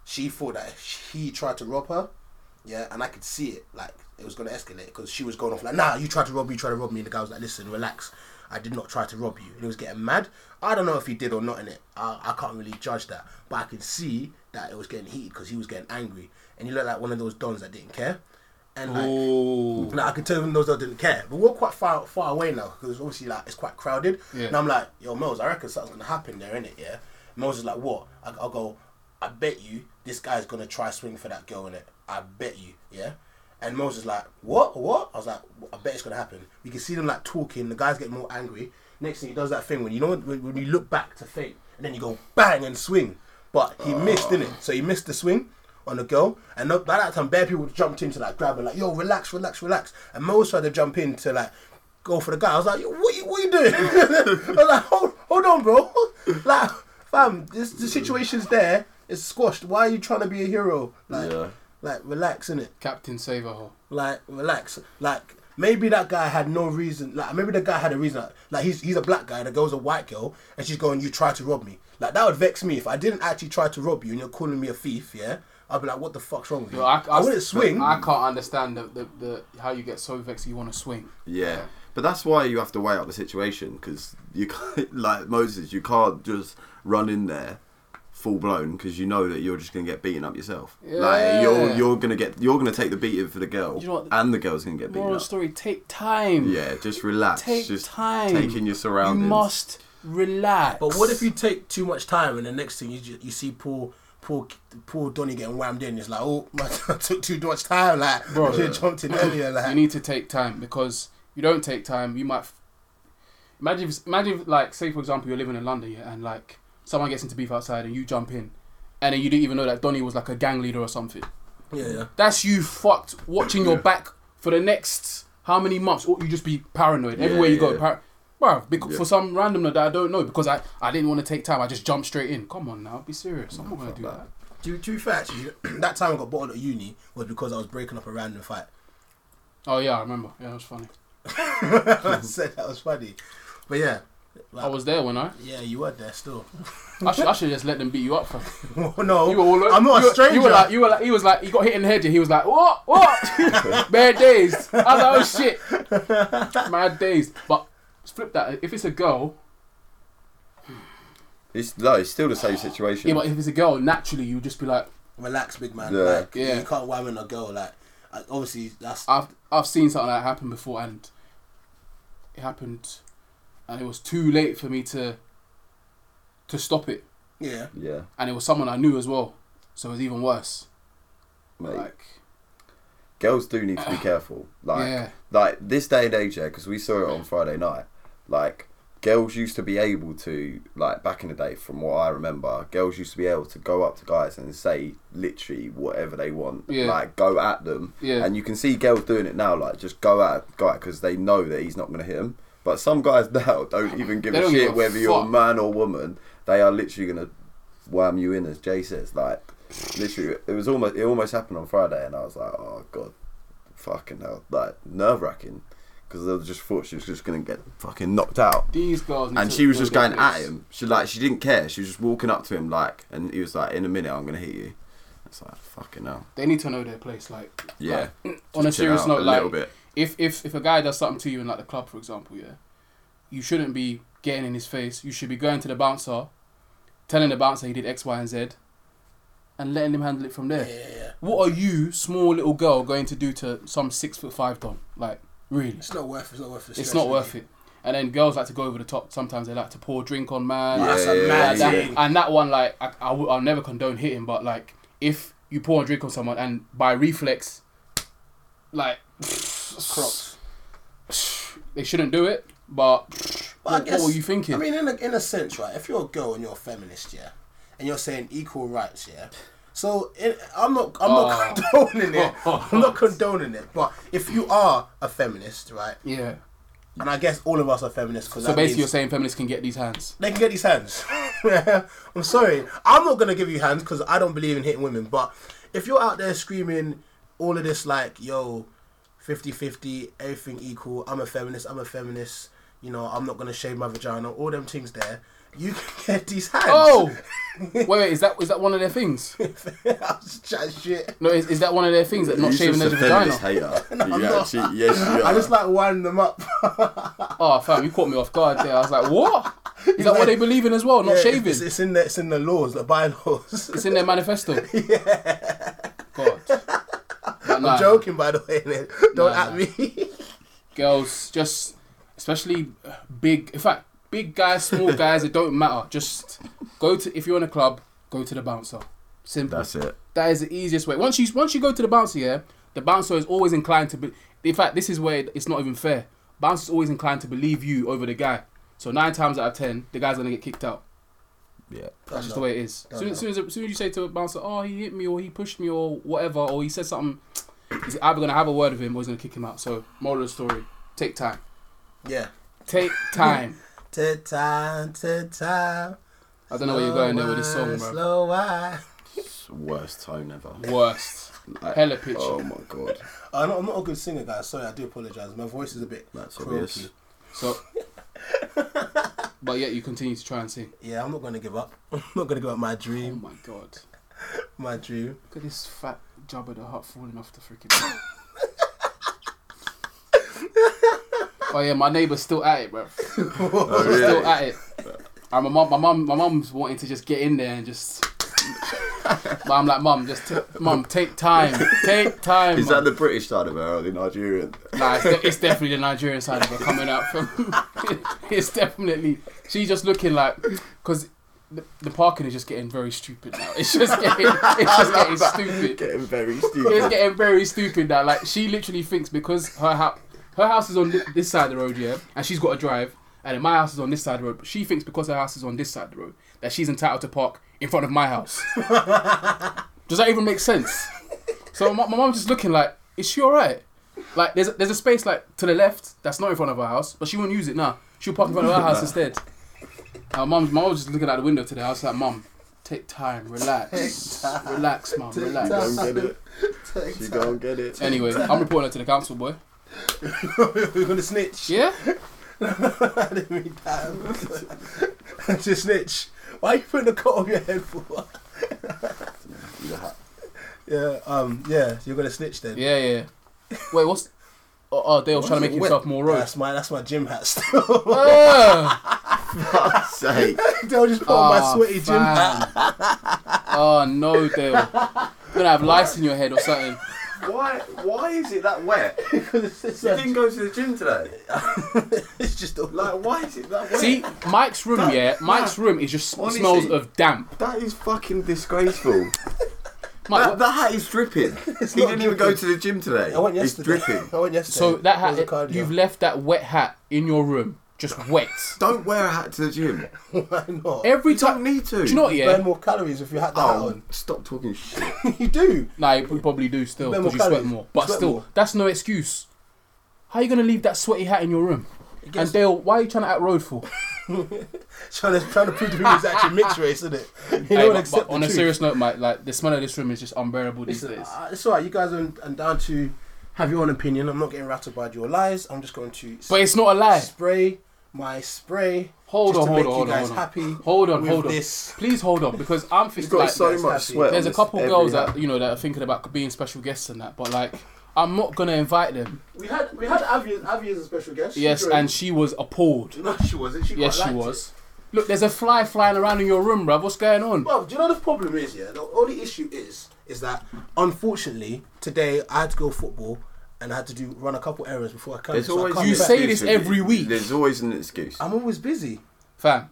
[SPEAKER 1] she thought that he tried to rob her, yeah, and I could see it like it was gonna escalate because she was going off like, nah, you tried to rob me, you tried to rob me, and the guy was like, listen, relax, I did not try to rob you, and he was getting mad. I don't know if he did or not in it. I, I can't really judge that, but I could see that it was getting heated because he was getting angry, and he looked like one of those dons that didn't care, and like.
[SPEAKER 4] Ooh.
[SPEAKER 1] Like I could tell even those that didn't care, but we're quite far far away now because obviously like it's quite crowded.
[SPEAKER 4] Yeah.
[SPEAKER 1] And I'm like, yo, Mels, I reckon something's gonna happen there, innit? Yeah. Mels is like, what? I, I'll go. I bet you this guy's gonna try swing for that girl in it. I bet you, yeah. And Mels is like, what? What? I was like, I bet it's gonna happen. We can see them like talking. The guy's get more angry. Next thing he does that thing when you know when, when you look back to fate and then you go bang and swing, but he oh. missed, didn't it? So he missed the swing on the girl, and by that time, bare people jumped in to like grab her, like, yo, relax, relax, relax. And most was trying to jump in to like go for the guy. I was like, yo, what you, what you doing? I was like, hold, hold on, bro. like, fam, this the situation's there. It's squashed. Why are you trying to be a hero? Like,
[SPEAKER 3] Yeah.
[SPEAKER 1] like relax, innit?
[SPEAKER 4] Captain Saverho.
[SPEAKER 1] Like, relax. Like, maybe that guy had no reason. Like, maybe the guy had a reason. Like, he's he's a black guy. The girl's a white girl, and she's going, "You tried to rob me." Like, that would vex me if I didn't actually try to rob you, and you're calling me a thief. Yeah, I'd be like, "What the fuck's wrong with you?"
[SPEAKER 4] Yo, I,
[SPEAKER 1] I, wouldn't swing.
[SPEAKER 4] I can't understand the, the, the how you get so vexed you want to swing.
[SPEAKER 3] Yeah, but that's why you have to weigh up the situation because you can't, like Moses, you can't just run in there full blown because you know that you're just gonna get beaten up yourself. Like
[SPEAKER 4] Yeah.
[SPEAKER 3] you're you're gonna get you're gonna take the beating for the girl,
[SPEAKER 4] You know what?
[SPEAKER 3] and the girl's gonna get beaten up.
[SPEAKER 4] Moral
[SPEAKER 3] up.
[SPEAKER 4] story: take time.
[SPEAKER 3] Yeah, just relax.
[SPEAKER 4] Take
[SPEAKER 3] just
[SPEAKER 4] time.
[SPEAKER 3] Take in your surroundings.
[SPEAKER 4] You must relax.
[SPEAKER 1] But what if you take too much time and the next thing you you see poor poor poor Donny getting whammed in? It's like, oh, man, I took too much time. Like,
[SPEAKER 4] Bro.
[SPEAKER 1] I should have jumped in earlier. Like,
[SPEAKER 4] you need to take time because you don't take time, you might. F- imagine, if, imagine, if, like, say for example, you're living in London, yeah, and like someone gets into beef outside, and you jump in, and then you didn't even know that Donny was like a gang leader or something.
[SPEAKER 1] yeah, yeah.
[SPEAKER 4] That's you fucked watching your back for the next how many months? Or you just be paranoid everywhere you go. Par- Bro, because
[SPEAKER 3] Yeah.
[SPEAKER 4] for some random that I don't know, because I, I didn't want to take time, I just jumped straight in. Come on now, be serious. I'm not gonna do that.
[SPEAKER 1] To, to be fair, actually, that time I got bottled at uni was because I was breaking up a random fight.
[SPEAKER 4] Oh yeah, I remember. Yeah, that was funny.
[SPEAKER 1] I said that was funny. But yeah,
[SPEAKER 4] I was there when I.
[SPEAKER 1] Yeah, you were there still.
[SPEAKER 4] I should, I should just let them beat you up. Fam.
[SPEAKER 1] no,
[SPEAKER 4] You were all,
[SPEAKER 1] I'm not
[SPEAKER 4] you
[SPEAKER 1] a
[SPEAKER 4] were-
[SPEAKER 1] stranger.
[SPEAKER 4] You were like, you were like, he was like, he got hit in the head. And he was like, what, what? Bad days. I was like, oh shit, mad days. But flip that. If it's a girl,
[SPEAKER 3] It's no, it's still the same situation.
[SPEAKER 4] yeah, but if it's a girl, naturally you would just be like,
[SPEAKER 1] Relax, big man.
[SPEAKER 3] Yeah.
[SPEAKER 1] Like,
[SPEAKER 4] Yeah.
[SPEAKER 1] you can't wham on a girl. Like, obviously, that's
[SPEAKER 4] I've I've seen something like that happen before, and it happened, and it was too late for me to to stop it,
[SPEAKER 1] yeah.
[SPEAKER 3] yeah,
[SPEAKER 4] and it was someone I knew as well, so it was even worse.
[SPEAKER 3] mate.
[SPEAKER 4] Like,
[SPEAKER 3] girls do need to be careful. Like,
[SPEAKER 4] yeah,
[SPEAKER 3] like this day and age, yeah, because we saw it on Friday night. Like, girls used to be able to, like, back in the day, from what I remember, girls used to be able to go up to guys and say literally whatever they want.
[SPEAKER 4] Yeah.
[SPEAKER 3] Like, go at them.
[SPEAKER 4] Yeah.
[SPEAKER 3] And you can see girls doing it now, like, just go at a guy because they know that he's not going to hit him. But some guys now don't even give a
[SPEAKER 4] don't
[SPEAKER 3] shit
[SPEAKER 4] give a
[SPEAKER 3] whether you're a man or woman. They are literally going to wham you in, as Jay says. Like, literally, it was almost, it almost happened on Friday, and I was like, oh, God fucking hell, like nerve wracking because they just thought she was just gonna get fucking knocked out.
[SPEAKER 4] these girls.
[SPEAKER 3] And she was just
[SPEAKER 4] their
[SPEAKER 3] going at him. She like she didn't care. She was just walking up to him like, and he was like, "In a minute, I'm gonna hit you." It's like fucking hell.
[SPEAKER 4] They need to know their place. Like,
[SPEAKER 3] Yeah.
[SPEAKER 4] like, on a serious
[SPEAKER 3] out
[SPEAKER 4] note,
[SPEAKER 3] a
[SPEAKER 4] like
[SPEAKER 3] bit.
[SPEAKER 4] if if if a guy does something to you in like the club, for example, yeah, you shouldn't be getting in his face. You should be going to the bouncer, telling the bouncer he did X, Y, and Z, and letting him handle it from there.
[SPEAKER 1] Yeah, yeah, yeah.
[SPEAKER 4] What are you, small little girl, going to do to some six foot five don? Like, really?
[SPEAKER 1] It's not worth. It's not worth. the
[SPEAKER 4] It's not worth it. And then girls like to go over the top. Sometimes they like to pour drink on man.
[SPEAKER 3] Yeah,
[SPEAKER 1] That's a
[SPEAKER 3] yeah,
[SPEAKER 1] mad
[SPEAKER 3] yeah,
[SPEAKER 1] thing.
[SPEAKER 4] And that one, like, I, I will never condone hitting, but like, if you pour a drink on someone and by reflex, like,
[SPEAKER 1] Crocs.
[SPEAKER 4] they shouldn't do it. But
[SPEAKER 1] But I
[SPEAKER 4] what,
[SPEAKER 1] guess,
[SPEAKER 4] what were you thinking?
[SPEAKER 1] I mean, in a, in a sense, right? If you're a girl and you're a feminist, yeah, and you're saying equal rights, yeah. So in, I'm not. I'm
[SPEAKER 4] Oh.
[SPEAKER 1] not condoning it. I'm not condoning it. But if you are a feminist, right,
[SPEAKER 4] yeah.
[SPEAKER 1] and I guess all of us are feminists, because
[SPEAKER 4] So basically, you're saying feminists can get these hands.
[SPEAKER 1] they can get these hands. I'm sorry. I'm not gonna give you hands because I don't believe in hitting women. But if you're out there screaming all of this like, yo, 50-50, everything equal, I'm a feminist, I'm a feminist, you know, I'm not gonna shave my vagina, all them things there, you can get these hands.
[SPEAKER 4] Oh, wait, wait, is that is that one of their things?
[SPEAKER 1] I was chatting shit.
[SPEAKER 4] No, is, is that one of their things that not
[SPEAKER 3] You're
[SPEAKER 4] shaving
[SPEAKER 3] just
[SPEAKER 4] their
[SPEAKER 3] a
[SPEAKER 4] vagina?
[SPEAKER 3] feminist hater.
[SPEAKER 1] I'm
[SPEAKER 3] you
[SPEAKER 1] not.
[SPEAKER 3] actually, yes, you are.
[SPEAKER 1] I just like winding them up.
[SPEAKER 4] Oh, fam, you caught me off guard there. I was like, what? Is that what they believe in as well? Not
[SPEAKER 1] Yeah,
[SPEAKER 4] shaving?
[SPEAKER 1] It's, it's in the it's in the laws, the bylaws.
[SPEAKER 4] It's in their manifesto. yeah. God. But
[SPEAKER 1] I'm
[SPEAKER 4] nah,
[SPEAKER 1] joking, by the way. innit? Don't
[SPEAKER 4] Nah,
[SPEAKER 1] at
[SPEAKER 4] nah.
[SPEAKER 1] me.
[SPEAKER 4] Girls, just especially big. In fact, big guys, small guys, it don't matter. Just go to if you're in a club, go to the bouncer. Simple.
[SPEAKER 3] That's it.
[SPEAKER 4] That is the easiest way. Once you once you go to the bouncer, yeah, the bouncer is always inclined to be. In fact, this is where it's not even fair. Bouncer's always inclined to believe you over the guy. So nine times out of ten, the guy's gonna get kicked out.
[SPEAKER 3] Yeah.
[SPEAKER 4] That's just the way it is. Soon, soon, as, soon as you say to a bouncer, "Oh, he hit me," or "He pushed me," or whatever, or he said something, he's either gonna have a word with him or he's gonna kick him out. So, moral of the story: take time.
[SPEAKER 1] Yeah.
[SPEAKER 4] Take time.
[SPEAKER 1] To time, to time.
[SPEAKER 4] I don't know where you're going there with this song, bro.
[SPEAKER 1] Slow wine.
[SPEAKER 3] Worst tone ever.
[SPEAKER 4] Worst.
[SPEAKER 3] Like,
[SPEAKER 4] Hella pitch.
[SPEAKER 3] Oh my god.
[SPEAKER 1] I'm not, I'm not a good singer, guys. Sorry, I do apologize. My voice is a bit
[SPEAKER 3] That's
[SPEAKER 1] croaky.
[SPEAKER 3] obvious.
[SPEAKER 4] So, but yet you continue to try and sing.
[SPEAKER 1] Yeah, I'm not gonna give up. I'm not gonna give up my dream.
[SPEAKER 4] Oh my god!
[SPEAKER 1] My dream.
[SPEAKER 4] Look at this fat Jabba the Hutt falling off the freaking. oh yeah, my neighbour's still at it, bro.
[SPEAKER 3] Oh,
[SPEAKER 4] She's still at it. And my mum, my mum, my mum's wanting to just get in there and just. but I'm like, mum, just t- mum, take time, take time.
[SPEAKER 3] Is
[SPEAKER 4] mum."
[SPEAKER 3] that the British side of her or the Nigerian?
[SPEAKER 4] Nah, it's, de- it's definitely the Nigerian side of her coming out from. it's definitely she's just looking like because the, the parking is just getting very stupid now. It's just getting it's just getting stupid.
[SPEAKER 3] Getting very stupid.
[SPEAKER 4] It's getting very stupid now. Like she literally thinks because her house her house is on this side of the road, yeah, and she's got a drive, and then my house is on this side of the road. But she thinks because her house is on this side of the road that she's entitled to park in front of my house. Does that even make sense? So my, my mom's just looking like, is she alright? Like there's a, there's a space like to the left that's not in front of her house, but she won't use it now. She'll park in front of her house instead. Uh, mom, mom was just looking out the window today. I was like, mom, take time, relax, relax, mom, relax.
[SPEAKER 3] Go and get it. She go and get it.
[SPEAKER 4] Anyway, I'm reporting her to the council, boy.
[SPEAKER 1] We're gonna snitch.
[SPEAKER 4] Yeah,
[SPEAKER 1] I didn't mean that. to snitch. Why are you putting the coat on your head for?
[SPEAKER 3] Yeah.
[SPEAKER 1] yeah, um, yeah, you're gonna snitch then.
[SPEAKER 4] Yeah, yeah. Wait, what's? Oh, oh Dale's trying to make himself more road.
[SPEAKER 1] That's my that's my gym hat still.
[SPEAKER 4] Ah,
[SPEAKER 3] Fuck's sake.
[SPEAKER 1] They'll just put on my
[SPEAKER 4] Ah,
[SPEAKER 1] sweaty gym hat.
[SPEAKER 4] fam. Oh no, Dale. You're gonna have lice in your head or something.
[SPEAKER 3] Why? Why is it that wet?
[SPEAKER 1] Because it's,
[SPEAKER 3] You
[SPEAKER 1] a-
[SPEAKER 3] didn't go to the gym today.
[SPEAKER 1] it's just a,
[SPEAKER 3] Like, why is it that wet?
[SPEAKER 4] See, Mike's room,
[SPEAKER 3] That-
[SPEAKER 4] yeah. Mike's room is just
[SPEAKER 3] Honestly.
[SPEAKER 4] smells of damp.
[SPEAKER 3] that is fucking disgraceful.
[SPEAKER 4] Mike,
[SPEAKER 3] that,
[SPEAKER 4] what-
[SPEAKER 3] that hat is dripping. he
[SPEAKER 1] not
[SPEAKER 3] didn't even go
[SPEAKER 1] dripping.
[SPEAKER 3] to the gym today.
[SPEAKER 1] I went
[SPEAKER 3] It's
[SPEAKER 1] yesterday.
[SPEAKER 3] dripping.
[SPEAKER 1] I went yesterday.
[SPEAKER 4] so that
[SPEAKER 1] It was a
[SPEAKER 4] hat,
[SPEAKER 1] cardio.
[SPEAKER 4] you've left that wet hat in your room, just wet.
[SPEAKER 3] Don't wear a hat to the gym.
[SPEAKER 1] Why not?
[SPEAKER 4] Every
[SPEAKER 3] You don't
[SPEAKER 4] time.
[SPEAKER 3] need to.
[SPEAKER 4] Do you know what?
[SPEAKER 1] You
[SPEAKER 4] Yeah.
[SPEAKER 1] burn more calories if you had that hat
[SPEAKER 3] Oh,
[SPEAKER 1] on.
[SPEAKER 3] stop talking shit.
[SPEAKER 1] you do.
[SPEAKER 4] Nah, you probably do still
[SPEAKER 1] Burn
[SPEAKER 4] because you sweat
[SPEAKER 1] calories.
[SPEAKER 4] more. But
[SPEAKER 1] Sweat
[SPEAKER 4] still,
[SPEAKER 1] more.
[SPEAKER 4] that's no excuse. How are you gonna leave that sweaty hat in your room?
[SPEAKER 1] gets-
[SPEAKER 4] And Dale, why are you trying to act road for?
[SPEAKER 1] Trying to trying to prove to people it's actually mixed race, isn't it? You
[SPEAKER 4] Hey,
[SPEAKER 1] know what?
[SPEAKER 4] but-
[SPEAKER 1] Accept
[SPEAKER 4] but
[SPEAKER 1] the
[SPEAKER 4] on a
[SPEAKER 1] truth.
[SPEAKER 4] serious note, Mike, like the smell of this room is just unbearable these
[SPEAKER 1] Listen,
[SPEAKER 4] days.
[SPEAKER 1] uh, it's alright. You guys are, are down to have your own opinion. I'm not getting rattled by your lies. I'm just going to
[SPEAKER 4] But it's not a lie.
[SPEAKER 1] spray my spray.
[SPEAKER 4] Hold
[SPEAKER 1] just
[SPEAKER 4] on,
[SPEAKER 1] to
[SPEAKER 4] hold
[SPEAKER 1] make
[SPEAKER 4] on,
[SPEAKER 1] you
[SPEAKER 4] hold on,
[SPEAKER 1] guys
[SPEAKER 4] hold on.
[SPEAKER 1] happy.
[SPEAKER 4] Hold on, hold on.
[SPEAKER 1] this.
[SPEAKER 4] Please hold on because I'm
[SPEAKER 3] He's
[SPEAKER 4] thinking like
[SPEAKER 3] so
[SPEAKER 1] that's
[SPEAKER 3] much sweat.
[SPEAKER 4] there's a couple
[SPEAKER 3] every
[SPEAKER 4] girls that you know that are thinking about being special guests and that, but like I'm not gonna invite them.
[SPEAKER 1] We had we had Avi, Avi as a special guest.
[SPEAKER 4] Yes,
[SPEAKER 1] joined.
[SPEAKER 4] and she was appalled.
[SPEAKER 1] no, she wasn't. She
[SPEAKER 4] Yes, she
[SPEAKER 1] liked
[SPEAKER 4] was. Look, there's a fly flying around in your room, bruv. What's going on?
[SPEAKER 1] Well, do you know the problem is? Yeah, the only issue is is that unfortunately today I had to go football and I had to do run a couple errands before I came.
[SPEAKER 3] There's
[SPEAKER 1] so I
[SPEAKER 3] always
[SPEAKER 1] can't
[SPEAKER 4] You say this every week.
[SPEAKER 3] There's always an excuse.
[SPEAKER 1] I'm always busy.
[SPEAKER 4] Fam,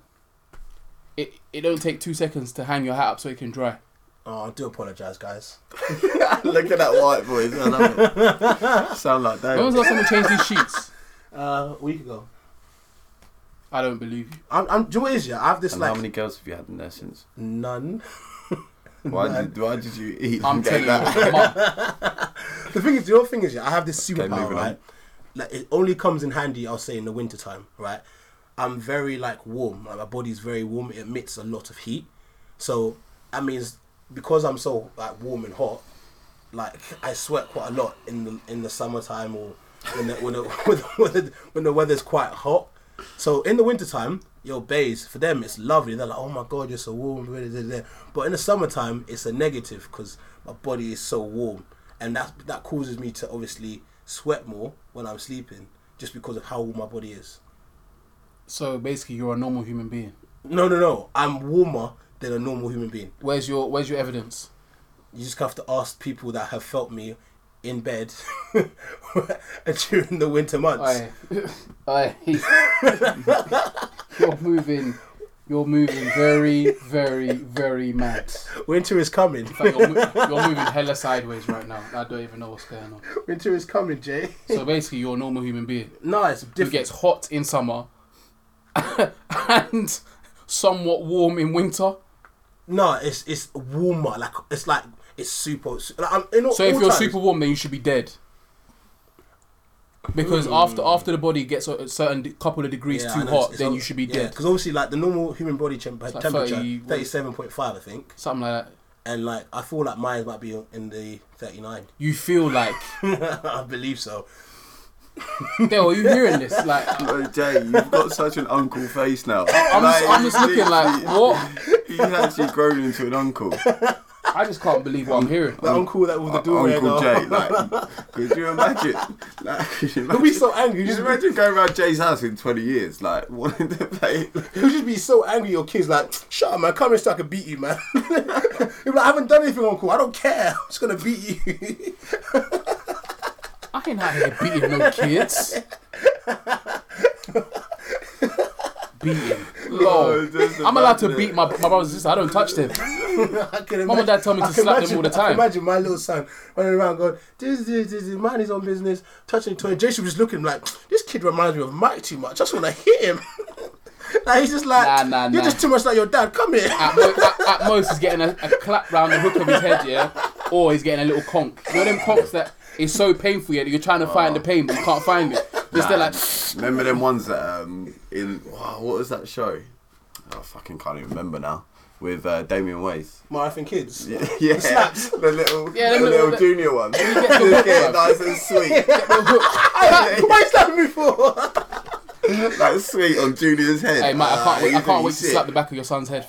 [SPEAKER 4] it it don't take two seconds to hang your hat up so it can dry.
[SPEAKER 1] Oh, I do apologise, guys.
[SPEAKER 3] Look at that white voice. I love it. Sound like that.
[SPEAKER 4] When was the
[SPEAKER 3] that.
[SPEAKER 4] last time we changed these sheets?
[SPEAKER 1] Uh, a week ago.
[SPEAKER 4] I don't believe you.
[SPEAKER 1] I'm, I'm, do you know what it is? Yeah, I have this
[SPEAKER 3] And
[SPEAKER 1] like
[SPEAKER 3] how many girls have you had in there since?
[SPEAKER 1] none.
[SPEAKER 3] Why did, why did you eat?
[SPEAKER 4] I'm
[SPEAKER 3] and get
[SPEAKER 4] telling
[SPEAKER 3] that?
[SPEAKER 4] you,
[SPEAKER 1] The thing is, the other thing is, yeah, I have this
[SPEAKER 3] Okay,
[SPEAKER 1] superpower,
[SPEAKER 3] on.
[SPEAKER 1] right? Like it only comes in handy, I'll say, in the winter time, right? I'm very like warm. Like my body's very warm. It emits a lot of heat, so that means because I'm so like warm and hot, like I sweat quite a lot in the in the summertime or when the, when the, when the, when the, when the weather's quite hot. So in the wintertime, your bays for them it's lovely. They're like, oh my god, you're so warm. But in the summertime, it's a negative because my body is so warm, and that that causes me to obviously sweat more when I'm sleeping, just because of how warm my body is.
[SPEAKER 4] So basically, you're a normal human being.
[SPEAKER 1] No, no, no. I'm warmer than a normal human being.
[SPEAKER 4] Where's your Where's your evidence?
[SPEAKER 1] You just have to ask people that have felt me in bed during the winter months.
[SPEAKER 4] Aye. Aye. you're moving. You're moving very, very, very mad.
[SPEAKER 1] Winter is coming.
[SPEAKER 4] In fact, you're, mo- you're moving hella sideways right now. I don't even know what's going on.
[SPEAKER 1] Winter is coming, Jay.
[SPEAKER 4] So basically, you're a normal human being.
[SPEAKER 1] No, it's
[SPEAKER 4] It
[SPEAKER 1] different.
[SPEAKER 4] gets hot in summer and somewhat warm in winter.
[SPEAKER 1] No, it's it's warmer. Like it's like it's super. Like, I'm, in all,
[SPEAKER 4] So if
[SPEAKER 1] all
[SPEAKER 4] you're
[SPEAKER 1] times-
[SPEAKER 4] super warm, then you should be dead. Because
[SPEAKER 1] Hmm.
[SPEAKER 4] after after the body gets a certain de- couple of degrees
[SPEAKER 1] Yeah,
[SPEAKER 4] too hot,
[SPEAKER 1] it's-
[SPEAKER 4] then
[SPEAKER 1] it's-
[SPEAKER 4] you should be
[SPEAKER 1] yeah,
[SPEAKER 4] dead.
[SPEAKER 1] because obviously, like the normal human body temp-
[SPEAKER 4] like
[SPEAKER 1] temperature, thirty-seven point five, I think,
[SPEAKER 4] Something like that.
[SPEAKER 1] and like I feel like mine might be in the thirty-nine.
[SPEAKER 4] You feel like,
[SPEAKER 1] I believe so.
[SPEAKER 4] Dale, are you hearing this? Like,
[SPEAKER 3] Oh, Jay, you've got such an uncle face now.
[SPEAKER 4] I'm just, I'm just looking like, what?
[SPEAKER 3] He's actually grown into an uncle.
[SPEAKER 4] I just can't believe what I'm hearing.
[SPEAKER 1] The uncle that with the
[SPEAKER 3] Uh,
[SPEAKER 1] door
[SPEAKER 3] uncle
[SPEAKER 1] hair
[SPEAKER 3] Jay. Like, could you imagine? Like, could you
[SPEAKER 1] He'll be so angry.
[SPEAKER 3] Just
[SPEAKER 1] Just
[SPEAKER 3] imagine going around Jay's house in 20 years, like, wanting to play.
[SPEAKER 1] He'll just be so angry. Your kids like, shut up, man. Come here so I can beat you, man. He'll be like, I haven't done anything, uncle. I don't care. I'm just gonna beat you.
[SPEAKER 4] I ain't out here beating no kids. beating.
[SPEAKER 3] Oh,
[SPEAKER 4] Lol. I'm allowed to beat my, my brothers and sisters. I don't touch them.
[SPEAKER 1] I can
[SPEAKER 4] Mum and dad tell me to slap them
[SPEAKER 1] imagine-
[SPEAKER 4] all the time.
[SPEAKER 1] imagine my little son running around going, this, this, this, this, mind his own business, touching toy. Jason was looking like, this kid reminds me of Mike too much. I just want to hit him. like, he's just like,
[SPEAKER 4] Nah, nah,
[SPEAKER 1] you're
[SPEAKER 4] nah.
[SPEAKER 1] just too much like your dad. Come here.
[SPEAKER 4] At, mo- at, at most, he's getting a, a clap round the hook of his head, yeah? Or he's getting a little conk. You know them conks that is so painful, yeah, that you're trying to find the pain, but you can't find it. Just they're like,
[SPEAKER 3] Remember them ones that, um, in, wow, what was that show? Oh, I fucking can't even remember now. With uh, Damon Wayans.
[SPEAKER 1] My wife and kids.
[SPEAKER 3] Yeah,
[SPEAKER 1] The slaps.
[SPEAKER 3] the little,
[SPEAKER 4] Yeah,
[SPEAKER 3] the
[SPEAKER 4] them
[SPEAKER 3] little,
[SPEAKER 4] little-
[SPEAKER 3] junior one.
[SPEAKER 4] get the hook,
[SPEAKER 3] yeah,
[SPEAKER 4] bruv.
[SPEAKER 3] nice and sweet.
[SPEAKER 1] What are you slapping me for?
[SPEAKER 3] like sweet on Junior's head.
[SPEAKER 4] Hey, mate, I can't wait. I can't wait to slap the back of your son's head.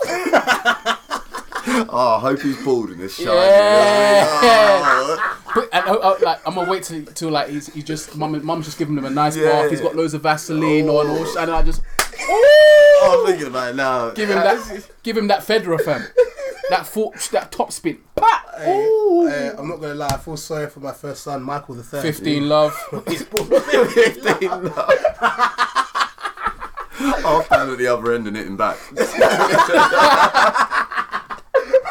[SPEAKER 3] Oh, I hope he's bald in this shine.
[SPEAKER 4] Yeah.
[SPEAKER 3] Oh.
[SPEAKER 4] But and, oh, oh, like I'm gonna wait till, till like he's, he's just mum mum's just giving him a nice
[SPEAKER 3] Yeah.
[SPEAKER 4] bath. He's got loads of Vaseline on, all, sh- and I just
[SPEAKER 3] Oh, I'm thinking about it now.
[SPEAKER 4] give him that give him that Federer fam, that foot that top spin. Pa! Ooh.
[SPEAKER 1] Hey, I'm not gonna lie. I feel sorry for my first son, Michael the third.
[SPEAKER 4] Fifteen love.
[SPEAKER 1] He's born.
[SPEAKER 3] Half down at the other end and hitting back.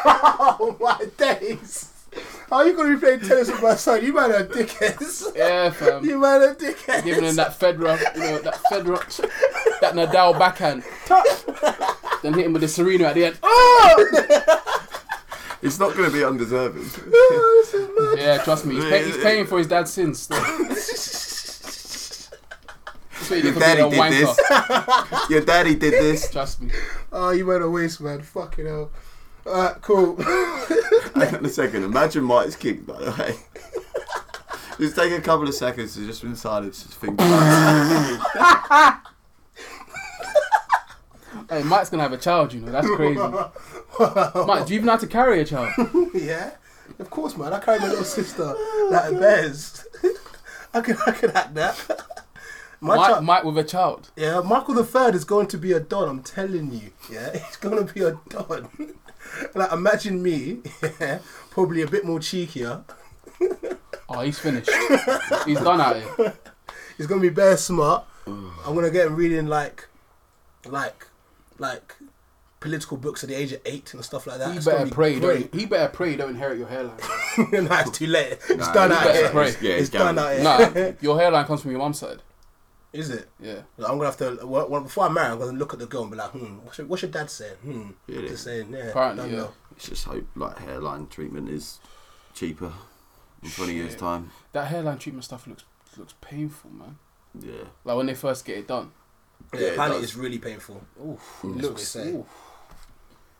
[SPEAKER 1] Oh my days! How are you gonna be playing tennis with my son? You man are dickheads.
[SPEAKER 4] Yeah, fam.
[SPEAKER 1] You man are dickheads.
[SPEAKER 4] Giving him that Federer, you know, that Federer, that Nadal backhand. Ta! Then hit him with the Serena at the end. Oh!
[SPEAKER 3] It's not going to be undeserving.
[SPEAKER 4] Oh, yeah, trust me, he's, pay, he's paying for his dad's sins. That's
[SPEAKER 3] Your
[SPEAKER 4] get for being
[SPEAKER 3] daddy did
[SPEAKER 4] wanker.
[SPEAKER 3] this. Your daddy did this.
[SPEAKER 4] Trust me.
[SPEAKER 1] Oh, you man a waste, man. Fucking hell. Alright, cool.
[SPEAKER 3] Hang on a second. Imagine Mike's kick, by the way. Just take a couple of seconds to just in silence, just think.
[SPEAKER 4] Hey, Mike's gonna have a child, you know. That's crazy. Mike, do you even know how to carry a child?
[SPEAKER 1] yeah, of course, man. I carry my little sister like a bears. I can, I can act that. My
[SPEAKER 4] Mike,
[SPEAKER 1] child,
[SPEAKER 4] Mike with a child.
[SPEAKER 1] yeah, Michael the Third is going to be a don. I'm telling you. Yeah, he's going to be a don. like, imagine me, yeah, probably a bit more cheekier.
[SPEAKER 4] Oh, he's finished. He's done out here.
[SPEAKER 1] He's going to be bare smart. I'm going to get him reading like, like, like political books at the age of eight and stuff like that.
[SPEAKER 4] He
[SPEAKER 1] It's gonna
[SPEAKER 4] better
[SPEAKER 1] be
[SPEAKER 4] pray.
[SPEAKER 1] great.
[SPEAKER 4] Don't, he better pray. Don't inherit your hairline.
[SPEAKER 1] no, it's too late. It's
[SPEAKER 3] Nah,
[SPEAKER 1] done out here.
[SPEAKER 4] pray.
[SPEAKER 3] Yeah,
[SPEAKER 1] it's
[SPEAKER 3] it's
[SPEAKER 1] done out here.
[SPEAKER 4] Nah, your hairline comes from your mum's side.
[SPEAKER 1] Is it?
[SPEAKER 4] Yeah.
[SPEAKER 1] Like, I'm gonna have to. Well, well, before I marry, I'm gonna look at the girl and be like, hmm, what's your, what's your dad saying? Hmm,
[SPEAKER 3] Really?
[SPEAKER 1] just saying, yeah.
[SPEAKER 4] Apparently, yeah.
[SPEAKER 1] know.
[SPEAKER 3] Let's just hope like hairline treatment is cheaper in 20 years' time.
[SPEAKER 4] That hairline treatment stuff looks looks painful, man.
[SPEAKER 3] Yeah.
[SPEAKER 4] Like when they first get it done.
[SPEAKER 1] Yeah,
[SPEAKER 3] Yeah, it
[SPEAKER 1] apparently
[SPEAKER 3] does.
[SPEAKER 1] it's really painful.
[SPEAKER 4] Oof,
[SPEAKER 1] That's
[SPEAKER 4] it looks.
[SPEAKER 1] they
[SPEAKER 4] oof.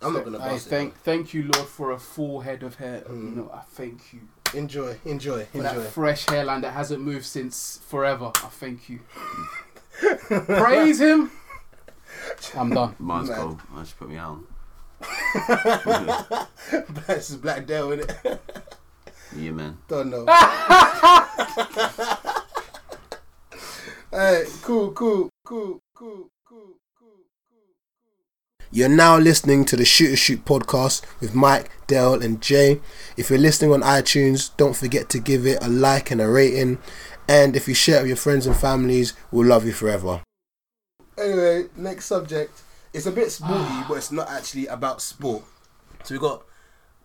[SPEAKER 1] I'm not gonna
[SPEAKER 4] I
[SPEAKER 1] bust
[SPEAKER 4] thank thank you, Lord, for a full head of hair. You know, I thank you
[SPEAKER 1] it. Enjoy, enjoy, enjoy.
[SPEAKER 4] that fresh hairline that hasn't moved since forever. I thank you. Praise him. I'm done.
[SPEAKER 3] Mine's
[SPEAKER 1] Man.
[SPEAKER 3] cold. I should put me on.
[SPEAKER 1] this is Black Dale, innit?
[SPEAKER 3] Yeah, man.
[SPEAKER 1] Don't know. hey, cool, cool, cool, cool, cool, cool. You're now listening to the Shoot a Shoot podcast with Mike, Dale, and Jay. If you're listening on iTunes, don't forget to give it a like and a rating. And if you share it with your friends and families, we'll love you forever. Anyway, next subject. It's a bit sporty, but it's not actually about sport. So we got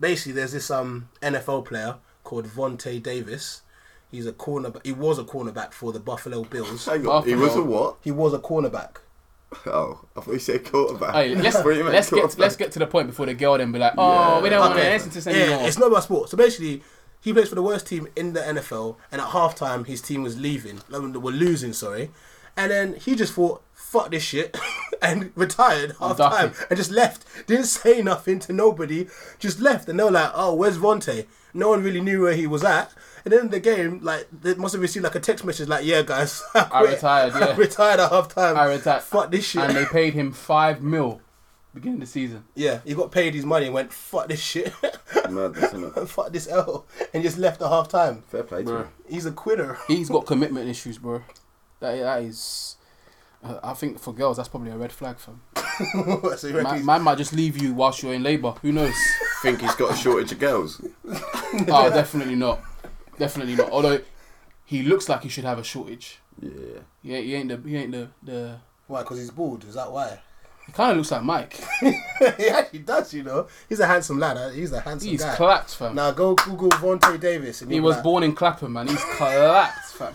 [SPEAKER 1] basically there's this um NFL player called Vontae Davis. He's a corner. He was a cornerback for the Buffalo Bills.
[SPEAKER 3] Hang on. He was a what?
[SPEAKER 1] He was a cornerback.
[SPEAKER 3] Oh, I thought you said quarterback.
[SPEAKER 4] Hey, let's
[SPEAKER 3] What do you mean,
[SPEAKER 4] let's get
[SPEAKER 3] quarterback?
[SPEAKER 4] let's get to the point before the girl then be like, oh,
[SPEAKER 3] Yeah.
[SPEAKER 4] Oh, we don't want to
[SPEAKER 1] Okay.
[SPEAKER 4] listen to this
[SPEAKER 1] Yeah,
[SPEAKER 4] anymore.
[SPEAKER 1] it's not about sport. So basically, he plays for the worst team in the NFL, and at halftime, his team was leaving. like, Were losing, sorry. And then he just thought, "Fuck this shit," and retired
[SPEAKER 4] I'm
[SPEAKER 1] half time and just left. Didn't say nothing to nobody. Just left, and they were like, "Oh, where's Vontae?" No one really knew where he was at. And then the game, like, they must have received like a text message, like, "Yeah, guys, I, quit.
[SPEAKER 4] retired,
[SPEAKER 1] I
[SPEAKER 4] yeah.
[SPEAKER 1] retired at half time.
[SPEAKER 4] I retired.
[SPEAKER 1] Fuck this shit."
[SPEAKER 4] and they paid him five mil beginning of the season.
[SPEAKER 1] yeah, he got paid his money and went, "Fuck this shit."
[SPEAKER 3] Madness, innit?
[SPEAKER 1] fuck this L and just left at half time.
[SPEAKER 3] Fair play to
[SPEAKER 4] Bro.
[SPEAKER 3] him.
[SPEAKER 1] He's a quitter.
[SPEAKER 4] He's got commitment issues, bro. That that is. Uh, I think for girls, that's probably a red flag for him.
[SPEAKER 1] so
[SPEAKER 4] Man,
[SPEAKER 1] he's-
[SPEAKER 4] man might just leave you whilst you're in labour. Who knows?
[SPEAKER 3] Think he's got a shortage of girls?
[SPEAKER 4] oh, definitely not. Definitely not. Although he looks like he should have a shortage.
[SPEAKER 3] Yeah.
[SPEAKER 4] Yeah, he ain't the he ain't the the.
[SPEAKER 1] Why? Because he's bald. Is that why?
[SPEAKER 4] He kind of looks like Mike.
[SPEAKER 1] he actually does. You know, he's a handsome lad. Uh, he's a handsome
[SPEAKER 4] He's
[SPEAKER 1] guy.
[SPEAKER 4] clapped, fam.
[SPEAKER 1] now go Google Vontae Davis. And
[SPEAKER 4] He was
[SPEAKER 1] like,
[SPEAKER 4] born in Clapham, man. He's clapped, fam.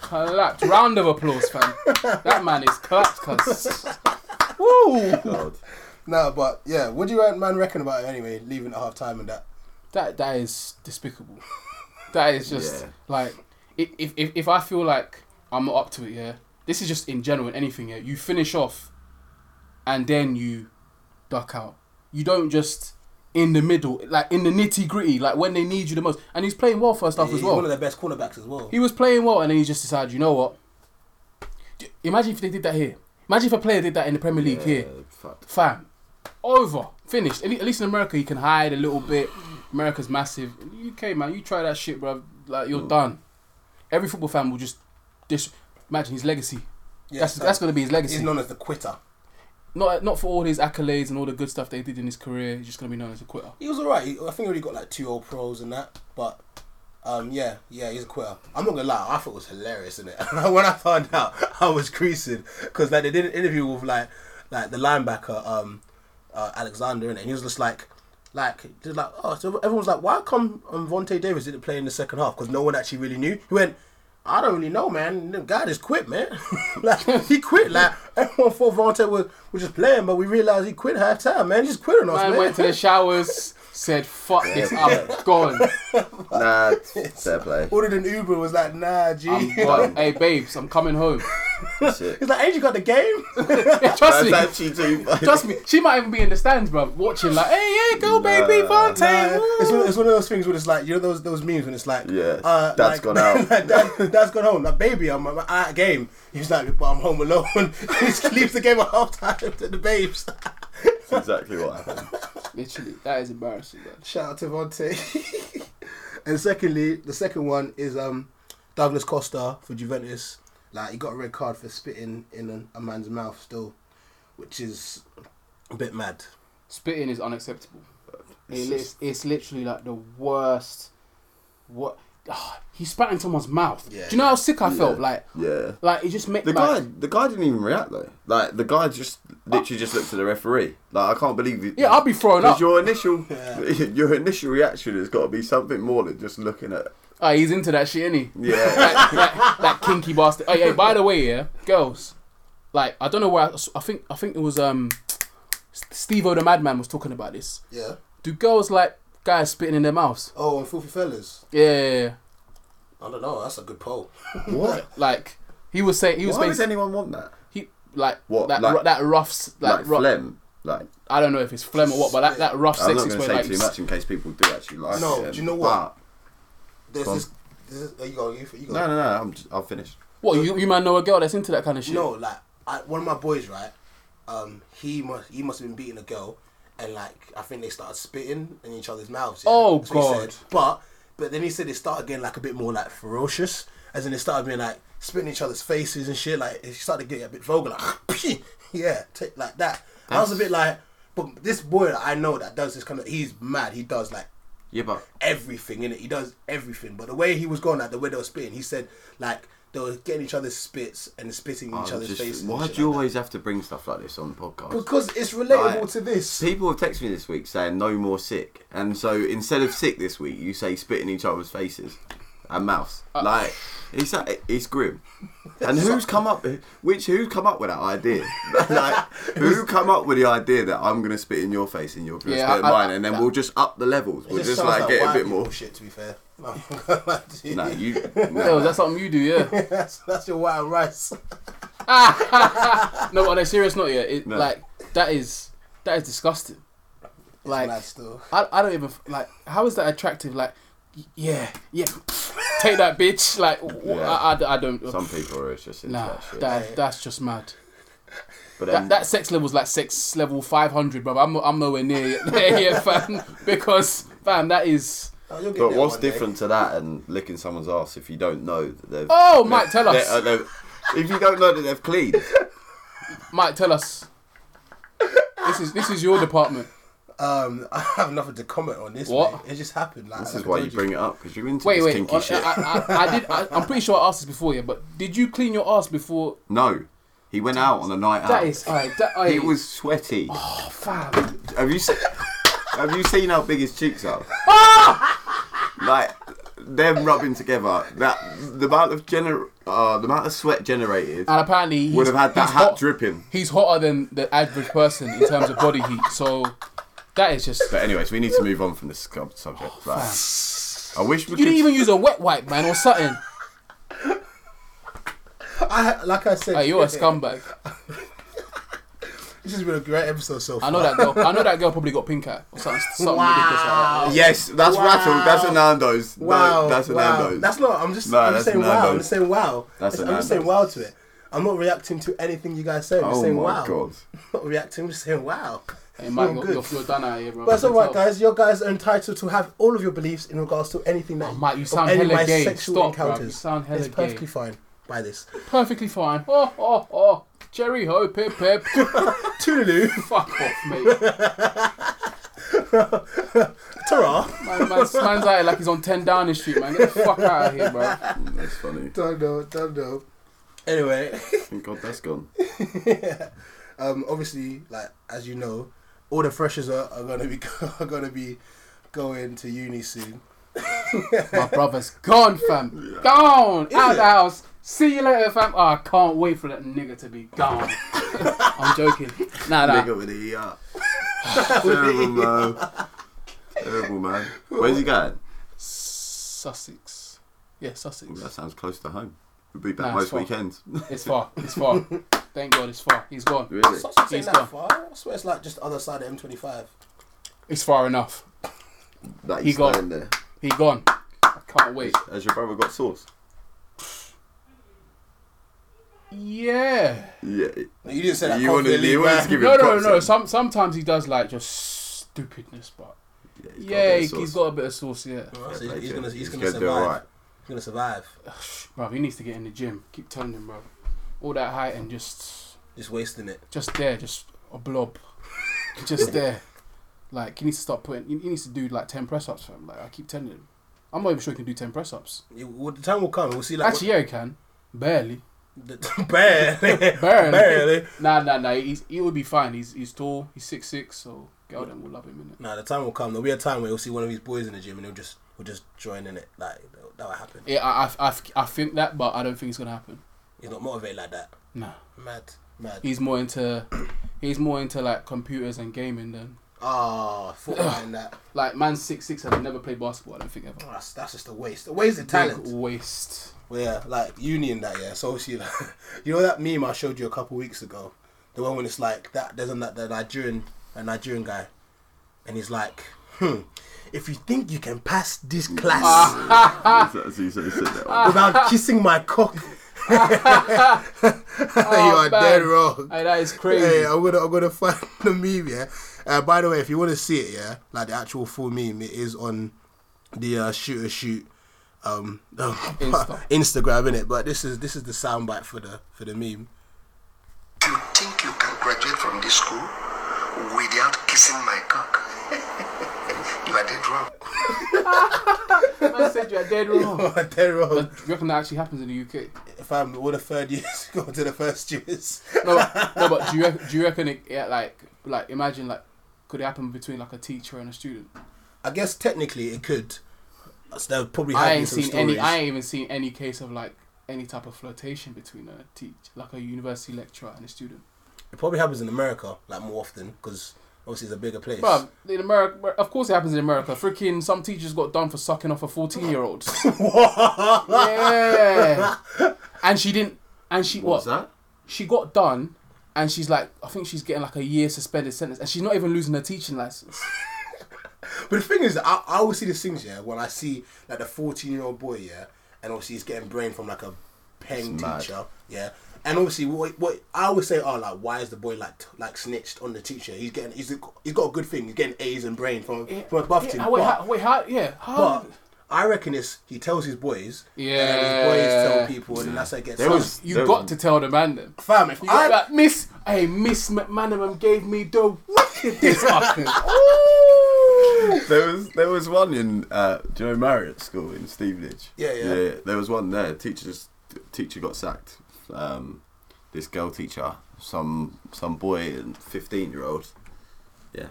[SPEAKER 4] clapped. Round of applause, fam. That man is clapped, cuz. Woo!
[SPEAKER 3] God.
[SPEAKER 1] No, but yeah. What do you man reckon about it anyway? Leaving at half time and that.
[SPEAKER 4] That that is despicable. That is just
[SPEAKER 3] Yeah.
[SPEAKER 4] like if, if if I feel like I'm not up to it, yeah. This is just in general in anything, yeah. You finish off, and then you duck out. You don't just in the middle, like in the nitty gritty, like when they need you the most. And he's playing well first half
[SPEAKER 1] He's
[SPEAKER 4] as well.
[SPEAKER 1] one of the best cornerbacks as well.
[SPEAKER 4] He was playing well, and then he just decided, you know what? Imagine if they did that here. Imagine if a player did that in the Premier League here.
[SPEAKER 3] Yeah, fuck.
[SPEAKER 4] Fam, over, finished. At at least in America, you can hide a little bit. America's massive. UK, man, you try that shit, bro. Like
[SPEAKER 3] Mm.
[SPEAKER 4] you're done. Every football fan will just dis. Imagine his legacy.
[SPEAKER 1] Yeah,
[SPEAKER 4] that's
[SPEAKER 1] so
[SPEAKER 4] that's gonna be his legacy.
[SPEAKER 1] He's known as the quitter.
[SPEAKER 4] not not for all his accolades and all the good stuff they did in his career. He's just gonna be known as a quitter.
[SPEAKER 1] He was alright. I think he already got like two old pros and that. But um, yeah, yeah, he's a quitter. I'm not gonna lie. I thought it was hilarious, isn't it? when I found out, I was creasing because like they did an interview with like like the linebacker um uh, Alexander and he was just like. Like, like, oh, so everyone's like, why come um, Vontae Davis didn't play in the second half? Because no one actually really knew. He went, I don't really know, man. The guy just quit, man. like, he quit. Like, everyone thought Vontae was, was just playing, but we realized he quit half time, man. He just quit on us,
[SPEAKER 4] Man
[SPEAKER 1] man.
[SPEAKER 4] went to the showers, said, "Fuck this, I'm gone."
[SPEAKER 3] Nah, fair play.
[SPEAKER 1] ordered an Uber was like, nah, G.
[SPEAKER 4] I'm gone. hey, babes, I'm coming home.
[SPEAKER 3] That's it.
[SPEAKER 1] He's like, ain't you got the game?
[SPEAKER 4] Trust me.
[SPEAKER 3] That's actually too funny.
[SPEAKER 4] Trust me, she might even be in the stands, bro, watching like, hey, yeah, go, baby,
[SPEAKER 3] Nah.
[SPEAKER 4] Vontae.
[SPEAKER 1] Nah,
[SPEAKER 4] woo."
[SPEAKER 1] it's, one, it's one of those things where it's like, you know those those memes when it's like,
[SPEAKER 3] Yeah,
[SPEAKER 1] uh,
[SPEAKER 3] dad's
[SPEAKER 1] like,
[SPEAKER 3] gone out.
[SPEAKER 1] like, dad, dad's gone home. Like, baby, I'm, I'm at a game. He's like, but I'm home alone. he just leaves the game at half time to the babes.
[SPEAKER 3] That's exactly what happened.
[SPEAKER 4] Literally, that is embarrassing, man.
[SPEAKER 1] Shout out to Vontae. and secondly, the second one is um Douglas Costa for Juventus. Like he got a red card for spitting in a, a man's mouth still, which is a bit mad.
[SPEAKER 4] Spitting is unacceptable. It is, it's literally like the worst. What? Ah, he spat in someone's mouth.
[SPEAKER 1] Yeah.
[SPEAKER 4] Do you know how sick I felt?
[SPEAKER 3] Yeah.
[SPEAKER 4] Like,
[SPEAKER 3] Yeah.
[SPEAKER 4] like it just made
[SPEAKER 3] The
[SPEAKER 4] like,
[SPEAKER 3] guy, the guy didn't even react though. Like the guy just literally just looked at the referee. Like I can't believe it.
[SPEAKER 4] Yeah, I'd be throwing up.
[SPEAKER 3] Your initial,
[SPEAKER 1] Yeah.
[SPEAKER 3] your initial reaction has got to be something more than just looking at.
[SPEAKER 4] Oh, he's into that shit, is
[SPEAKER 3] Yeah.
[SPEAKER 4] that, that, that kinky bastard. Oh yeah. by the way, yeah, girls, like I don't know where I, I think I think it was um Steve O the Madman was talking about this.
[SPEAKER 1] Yeah.
[SPEAKER 4] Do girls like guys spitting in their mouths?
[SPEAKER 1] Oh, and filthy fellas.
[SPEAKER 4] Yeah, yeah, yeah.
[SPEAKER 1] I don't know. That's a good poll.
[SPEAKER 3] What?
[SPEAKER 4] like he was saying he was
[SPEAKER 3] Why
[SPEAKER 4] saying
[SPEAKER 3] does anyone want that?
[SPEAKER 4] he like
[SPEAKER 3] What,
[SPEAKER 4] that
[SPEAKER 3] like-
[SPEAKER 4] ru- that rough s-
[SPEAKER 3] Like,
[SPEAKER 4] like, ru-
[SPEAKER 3] phlegm. Like
[SPEAKER 4] I don't know if it's phlegm or what, but that, that rough
[SPEAKER 3] I'm not
[SPEAKER 4] sexist
[SPEAKER 3] going to
[SPEAKER 4] way
[SPEAKER 3] say
[SPEAKER 4] like
[SPEAKER 3] too much in case people do actually like
[SPEAKER 1] No,
[SPEAKER 3] it.
[SPEAKER 1] do you know what?
[SPEAKER 3] But-
[SPEAKER 1] There's this. this is, oh, you go. You, you go.
[SPEAKER 3] no, no, no. I'm just, I'll finish.
[SPEAKER 4] what you you man know a girl that's into that kind of shit.
[SPEAKER 1] No, like I, one of my boys, right? Um, he must he must have been beating a girl, and like I think they started spitting in each other's mouths. yeah?
[SPEAKER 4] Oh,
[SPEAKER 1] That's
[SPEAKER 4] God.
[SPEAKER 1] But but then he said it started getting like a bit more like ferocious, as in it started being like spitting each other's faces and shit. Like it started getting a bit vulgar, like yeah, take like that. I was a bit like, but this boy that I know that does this kind of, he's mad. He does like
[SPEAKER 3] Yeah, but
[SPEAKER 1] everything in it. He does everything. But the way he was going, like the way they were spitting, he said like they were getting each other's spits and spitting in each
[SPEAKER 3] I'm
[SPEAKER 1] other's
[SPEAKER 3] just-
[SPEAKER 1] faces.
[SPEAKER 3] why do you
[SPEAKER 1] like that.
[SPEAKER 3] always have to bring stuff like this on the podcast?
[SPEAKER 1] Because it's relatable
[SPEAKER 3] Like,
[SPEAKER 1] to this.
[SPEAKER 3] People have texted me this week saying no more sick, and so instead of sick this week, you say spit in each other's faces and mouse.
[SPEAKER 1] Uh,
[SPEAKER 3] like it's it's grim. And who's come up? Which who's come up with that idea? like who come up with the idea that I'm gonna spit in your face and you're gonna
[SPEAKER 4] Yeah,
[SPEAKER 3] spit in mine,
[SPEAKER 4] I-
[SPEAKER 3] and then we'll just up the levels. We'll just
[SPEAKER 1] sounds
[SPEAKER 3] like get a bit more.
[SPEAKER 1] Shit, to be fair. No,
[SPEAKER 3] you.
[SPEAKER 4] Yo,
[SPEAKER 3] No.
[SPEAKER 4] is that something you do? Yeah.
[SPEAKER 1] that's that's your white rice.
[SPEAKER 4] no, on a serious note, yeah. It,
[SPEAKER 3] No.
[SPEAKER 4] Like that is that is disgusting.
[SPEAKER 1] Like
[SPEAKER 4] Like. I, I don't even like how is that attractive? Like yeah yeah, take that bitch. Like
[SPEAKER 3] Yeah.
[SPEAKER 4] I, I, I don't.
[SPEAKER 3] Some people are just into
[SPEAKER 4] nah,
[SPEAKER 3] that shit.
[SPEAKER 4] that that's just mad.
[SPEAKER 3] but
[SPEAKER 4] That,
[SPEAKER 3] then,
[SPEAKER 4] that sex level's like sex level five hundred, bro. I'm I'm nowhere near there yet, fam. Because fam, that is.
[SPEAKER 1] Oh,
[SPEAKER 3] but what's
[SPEAKER 1] one day.
[SPEAKER 3] different to that and licking someone's ass if you don't know that they've?
[SPEAKER 4] Oh, Mike, tell
[SPEAKER 3] they-
[SPEAKER 4] us.
[SPEAKER 3] uh, they've- if you don't know that they've cleaned,
[SPEAKER 4] Mike, tell us. This is this is your department.
[SPEAKER 1] Um, I have nothing to comment on this.
[SPEAKER 4] What?
[SPEAKER 1] mate. It just happened. Like,
[SPEAKER 3] this
[SPEAKER 1] like
[SPEAKER 3] is why you bring it up because you're into
[SPEAKER 4] Wait,
[SPEAKER 3] this
[SPEAKER 4] wait.
[SPEAKER 3] kinky
[SPEAKER 4] I,
[SPEAKER 3] shit.
[SPEAKER 4] I, I, I did. I, I'm pretty sure I asked this before, yeah. But did you clean your ass before?
[SPEAKER 3] No, he went out on a night
[SPEAKER 4] That
[SPEAKER 3] out.
[SPEAKER 4] is. Alright, that,
[SPEAKER 3] he was sweaty.
[SPEAKER 4] Oh, fam.
[SPEAKER 3] Have you seen? have you seen how big his cheeks are? like them rubbing together. That the amount of gener, uh, the amount of sweat generated
[SPEAKER 4] And apparently, he's,
[SPEAKER 3] would have had that hat
[SPEAKER 4] hot,
[SPEAKER 3] dripping.
[SPEAKER 4] He's hotter than the average person in terms of body heat. So that is just.
[SPEAKER 3] But anyways, we need to move on from this sub- subject. Oh, like, I wish we
[SPEAKER 4] You
[SPEAKER 3] could.
[SPEAKER 4] didn't even use a wet wipe, man, or something.
[SPEAKER 1] I like I said.
[SPEAKER 4] Hey, you're a scumbag.
[SPEAKER 1] This has been a great episode so far.
[SPEAKER 4] I know that girl. I know that girl probably got pink eye or something, something
[SPEAKER 1] Wow.
[SPEAKER 4] ridiculous like that.
[SPEAKER 3] Yes, that's
[SPEAKER 1] Wow.
[SPEAKER 3] rattle. That's a Nando's. No,
[SPEAKER 1] Wow,
[SPEAKER 3] that's a
[SPEAKER 1] wow.
[SPEAKER 3] Nando's.
[SPEAKER 1] That's not. I'm just.
[SPEAKER 3] No,
[SPEAKER 1] I'm just
[SPEAKER 3] that's
[SPEAKER 1] saying wow. I'm just saying wow.
[SPEAKER 3] That's a
[SPEAKER 1] I'm just saying wow to it. I'm not reacting to anything you guys say. I'm just
[SPEAKER 3] Oh
[SPEAKER 1] saying
[SPEAKER 3] my
[SPEAKER 1] wow.
[SPEAKER 3] god.
[SPEAKER 1] I'm not reacting. I'm just saying wow.
[SPEAKER 4] Hey, Mike, you're,
[SPEAKER 1] good.
[SPEAKER 4] you're, you're done out here, bro.
[SPEAKER 1] But it's alright, guys. Your guys are entitled to have all of your beliefs in regards to anything that
[SPEAKER 4] Oh, Mike, you sound
[SPEAKER 1] any of
[SPEAKER 4] hella
[SPEAKER 1] my
[SPEAKER 4] gay.
[SPEAKER 1] sexual
[SPEAKER 4] Stop, bruv.
[SPEAKER 1] encounters.
[SPEAKER 4] You sound hella
[SPEAKER 1] it's
[SPEAKER 4] gay.
[SPEAKER 1] perfectly fine. By this.
[SPEAKER 4] Perfectly fine. Oh, oh, oh. Cherry ho, pip, pip.
[SPEAKER 1] Toodaloo.
[SPEAKER 4] Fuck off, mate.
[SPEAKER 1] Ta-ra.
[SPEAKER 4] Man, man's, man's out here like he's on 10 Downing Street, man. Get the fuck out of here, bro.
[SPEAKER 3] That's funny.
[SPEAKER 1] Don't know. Don't know. Anyway.
[SPEAKER 3] Thank God that's gone.
[SPEAKER 1] um, obviously, like as you know, all the freshers are, are gonna be are gonna be going to uni soon.
[SPEAKER 4] My brother's gone, fam. Gone. out
[SPEAKER 1] it?
[SPEAKER 4] the house. See you later, fam. Oh, I can't wait for that nigga to be gone. I'm joking. Nah, nah.
[SPEAKER 3] Nigga with the uh, terrible man. Terrible man. Where's he going?
[SPEAKER 4] Sussex. Yeah, Sussex.
[SPEAKER 3] Ooh, that sounds close to home. We'll be back
[SPEAKER 4] Nah,
[SPEAKER 3] most
[SPEAKER 4] it's far.
[SPEAKER 3] weekends.
[SPEAKER 4] It's far. It's far. Thank God it's far. He's gone.
[SPEAKER 3] really?
[SPEAKER 1] Sussex
[SPEAKER 4] He's
[SPEAKER 1] ain't that far. I swear it's like just other side of M25.
[SPEAKER 4] It's far enough.
[SPEAKER 3] That
[SPEAKER 4] He
[SPEAKER 3] he's
[SPEAKER 4] gone.
[SPEAKER 3] staying there.
[SPEAKER 4] He gone. I can't wait.
[SPEAKER 3] Has your brother got sauce?
[SPEAKER 4] Yeah.
[SPEAKER 3] Yeah.
[SPEAKER 1] No, you didn't say that.
[SPEAKER 3] You wanna-
[SPEAKER 1] confidently,
[SPEAKER 3] you wanna
[SPEAKER 1] man.
[SPEAKER 3] give
[SPEAKER 4] No,
[SPEAKER 3] him
[SPEAKER 4] no,
[SPEAKER 3] props
[SPEAKER 4] no.
[SPEAKER 3] then.
[SPEAKER 4] Some sometimes he does like just stupidness, but
[SPEAKER 3] Yeah, he's got a bit
[SPEAKER 4] he,
[SPEAKER 3] of sauce.
[SPEAKER 4] he's got a bit of sauce. Yeah,
[SPEAKER 1] Well, so
[SPEAKER 3] Yeah,
[SPEAKER 1] he's, he's gonna
[SPEAKER 3] to-
[SPEAKER 1] he's
[SPEAKER 3] he's
[SPEAKER 1] gonna
[SPEAKER 3] gonna do
[SPEAKER 1] survive. He's gonna survive.
[SPEAKER 4] bro, he needs to get in the gym. Keep telling him, bro. All that height and just
[SPEAKER 1] Just wasting it.
[SPEAKER 4] just there, just a blob, just there. Like he needs to start putting. He needs to do like ten press ups. Like I keep telling him. I'm not even sure he can do ten press ups.
[SPEAKER 1] You- well, the time will come. We'll see. Like
[SPEAKER 4] Actually, yeah, he can. Barely.
[SPEAKER 1] what, barely,
[SPEAKER 4] Barely.
[SPEAKER 1] barely.
[SPEAKER 4] Nah, nah, nah. He's, he will be fine. He's he's tall. He's six six. So girl them will love him in it.
[SPEAKER 1] Nah, the time will come. There'll be a time where you'll see one of these boys in the gym and he'll just will just join in it. Like that- will happen.
[SPEAKER 4] Yeah, I, I, I, think that, but I don't think it's gonna happen.
[SPEAKER 1] He's not motivated like that.
[SPEAKER 4] Nah.
[SPEAKER 1] Mad, mad.
[SPEAKER 4] He's more into he's more into like computers and gaming than
[SPEAKER 1] Ah, and that.
[SPEAKER 4] like man's six six and never played basketball. I don't think ever.
[SPEAKER 1] Oh, that's, that's just a waste. A waste of talent.
[SPEAKER 4] Big waste.
[SPEAKER 1] Well, yeah, like uni and that. Yeah. So obviously, like, you know that meme I showed you a couple weeks ago, the one when it's like that. There's a that the Nigerian a Nigerian guy, and he's like, hmm, if you think you can pass this class.
[SPEAKER 3] That's he said, he said that one.
[SPEAKER 1] without kissing my cock, you
[SPEAKER 4] Oh,
[SPEAKER 1] are
[SPEAKER 4] man.
[SPEAKER 1] dead wrong.
[SPEAKER 4] Hey, that is crazy.
[SPEAKER 1] Hey, I'm gonna I'm gonna find the meme. Yeah. Uh, by the way, if you want to see it, yeah, like the actual full meme, it is on the uh, shooter shoot um,
[SPEAKER 4] Insta.
[SPEAKER 1] Instagram, innit? But this is this is the soundbite for the for the meme.
[SPEAKER 5] You think you can graduate from this school without kissing my cock? You are dead wrong.
[SPEAKER 4] Man said you're dead wrong.
[SPEAKER 1] Dead wrong.
[SPEAKER 4] But do you reckon that actually happens in the UK?
[SPEAKER 1] If I'm all the third years go to the first years.
[SPEAKER 4] No, but, no, but do you reckon, do you reckon it yeah, like like imagine like could it happen between like a teacher and a student?
[SPEAKER 1] I guess technically it could. So there probably
[SPEAKER 4] I
[SPEAKER 1] have
[SPEAKER 4] ain't
[SPEAKER 1] been some
[SPEAKER 4] seen any. I ain't even seen any case of like any type of flirtation between a teach like a university lecturer and a student.
[SPEAKER 1] It probably happens in America like more often because obviously it's a bigger place.
[SPEAKER 4] Bro, in America, of course it happens in America. Freaking some teachers got done for sucking off a fourteen-year-old. yeah, and she didn't. And she
[SPEAKER 3] What's
[SPEAKER 4] what?
[SPEAKER 3] that?
[SPEAKER 4] She got done, and she's like, I think she's getting like a year suspended sentence, and she's not even losing her teaching license.
[SPEAKER 1] But the thing is, I, I always see these things, yeah, when I see like the 14 year old boy, yeah, and obviously he's getting brain from like a paying
[SPEAKER 3] It's mad.
[SPEAKER 1] teacher, yeah. And obviously, what, what I always say, oh, like, why is the boy like like snitched on the teacher? He's getting, he's, he's got a good thing. He's getting A's and brain from from a buff
[SPEAKER 4] Yeah,
[SPEAKER 1] team.
[SPEAKER 4] wait,
[SPEAKER 1] but,
[SPEAKER 4] how, wait, how? Yeah, how?
[SPEAKER 1] but I reckon it's he tells his boys, and his
[SPEAKER 4] Yeah.
[SPEAKER 1] boys tell people, and that's how it gets.
[SPEAKER 3] There
[SPEAKER 1] out.
[SPEAKER 3] was-
[SPEAKER 4] you
[SPEAKER 3] There
[SPEAKER 4] got
[SPEAKER 3] was-
[SPEAKER 4] to tell the man then.
[SPEAKER 1] fam. If
[SPEAKER 4] You got
[SPEAKER 1] I
[SPEAKER 4] that Miss, hey, Miss McManaman gave me the wickedest fucking.
[SPEAKER 3] There was there was one in uh, do you know Marriott School in Stevenage?
[SPEAKER 1] Yeah, yeah.
[SPEAKER 3] There was one there. Teacher just teacher got sacked. Um, this girl teacher, some some boy and fifteen year old, yeah,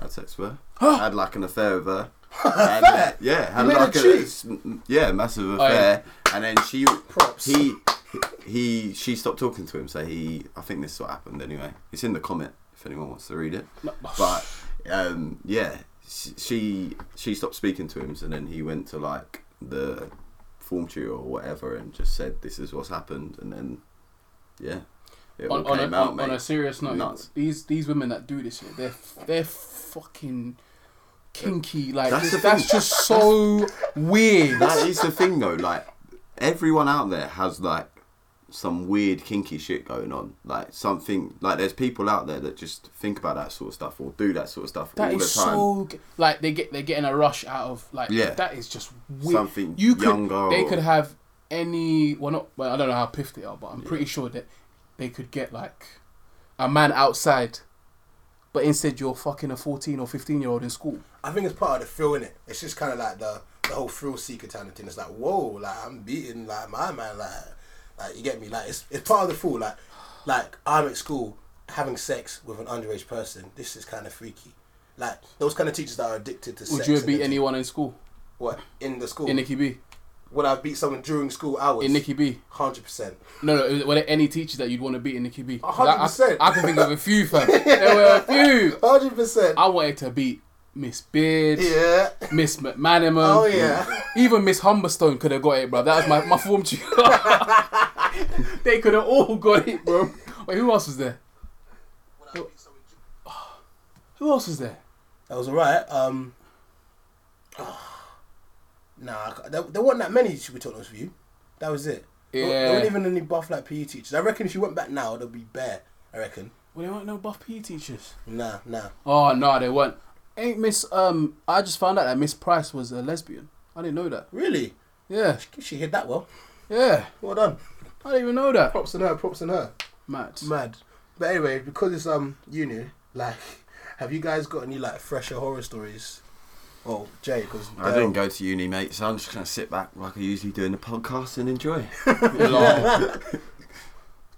[SPEAKER 3] had sex with her. had like an affair with her. And, uh, yeah, had
[SPEAKER 1] made her
[SPEAKER 3] like a
[SPEAKER 1] cheat?
[SPEAKER 3] yeah massive
[SPEAKER 4] Oh,
[SPEAKER 3] affair, and then she
[SPEAKER 1] Props.
[SPEAKER 3] he he she stopped talking to him. So he I think this is what happened anyway. It's in the comment if anyone wants to read it. But um, yeah, she- she she stopped speaking to him, and then he went to like the form tutor or whatever, and just said, "This is what's happened," and then yeah, it all
[SPEAKER 4] on, on,
[SPEAKER 3] came
[SPEAKER 4] a,
[SPEAKER 3] out,
[SPEAKER 4] on,
[SPEAKER 3] mate.
[SPEAKER 4] on a serious note,
[SPEAKER 3] Nuts.
[SPEAKER 4] these these women that do this, they're they're fucking kinky. Like
[SPEAKER 3] That's
[SPEAKER 4] that's, that's just so weird.
[SPEAKER 3] That is the thing, though. Like everyone out there has like some weird kinky shit going on. Like something like there's people out there that just think about that sort of stuff or do that sort of stuff
[SPEAKER 4] That
[SPEAKER 3] all
[SPEAKER 4] is
[SPEAKER 3] the time.
[SPEAKER 4] so g- like they get they're getting a rush out of like
[SPEAKER 3] Yeah.
[SPEAKER 4] that is just weird.
[SPEAKER 3] Something
[SPEAKER 4] you could
[SPEAKER 3] younger
[SPEAKER 4] they
[SPEAKER 3] or-
[SPEAKER 4] could have any well not well I don't know how piff they are but I'm pretty sure that they could get like a man outside but instead you're fucking a 14 or 15 year old in school.
[SPEAKER 1] I think it's part of the thrill in it. It's just kind of like the the whole thrill seeker kind of thing. It's like whoa, like I'm beating like my man, like like you get me. Like it's it's part of the fool. Like like I'm at school having sex with an underage person. This is kind of freaky. Like those kind of teachers that are addicted to sex.
[SPEAKER 4] Would
[SPEAKER 1] sex.
[SPEAKER 4] you have beat anyone in school?
[SPEAKER 1] What in the school?
[SPEAKER 4] In Nikki B?
[SPEAKER 1] Would I beat someone during school hours?
[SPEAKER 4] In Nikki B?
[SPEAKER 1] Hundred percent.
[SPEAKER 4] No, no. Were there any teachers that you'd want to beat in Nikki B?
[SPEAKER 1] A hundred
[SPEAKER 4] I- I-
[SPEAKER 1] percent.
[SPEAKER 4] I can think of a few, fam. There were a few.
[SPEAKER 1] Hundred percent.
[SPEAKER 4] I wanted to beat Miss Beard,
[SPEAKER 1] Yeah.
[SPEAKER 4] Miss McManaman.
[SPEAKER 1] Oh yeah.
[SPEAKER 4] Even Miss Humberstone could have got it, bro. That was my, my form tutor. they could have all got it, bro. Wait, who else was there? Who else was there?
[SPEAKER 1] That was alright. Um. Nah, there, there weren't that many. To be honest with you, that was it. There- There weren't even any buff like PE teachers. I reckon if you went back now, there'll be bare. I reckon.
[SPEAKER 4] Well, there weren't no buff PE teachers.
[SPEAKER 1] Nah, nah.
[SPEAKER 4] Oh no, they weren't. Ain't Miss um? I just found out that Miss Price was a lesbian. I didn't know that.
[SPEAKER 1] Really?
[SPEAKER 4] Yeah,
[SPEAKER 1] She hit that well.
[SPEAKER 4] yeah.
[SPEAKER 1] Well done.
[SPEAKER 4] I didn't even know that.
[SPEAKER 1] Props on her. Props on her.
[SPEAKER 4] Mad.
[SPEAKER 1] Mad. But anyway, because it's um uni, like, have you guys got any like fresher horror stories? Oh, Jay, because
[SPEAKER 3] I didn't go to uni, mate, so I'm just gonna sit back like I usually do in the podcast and enjoy.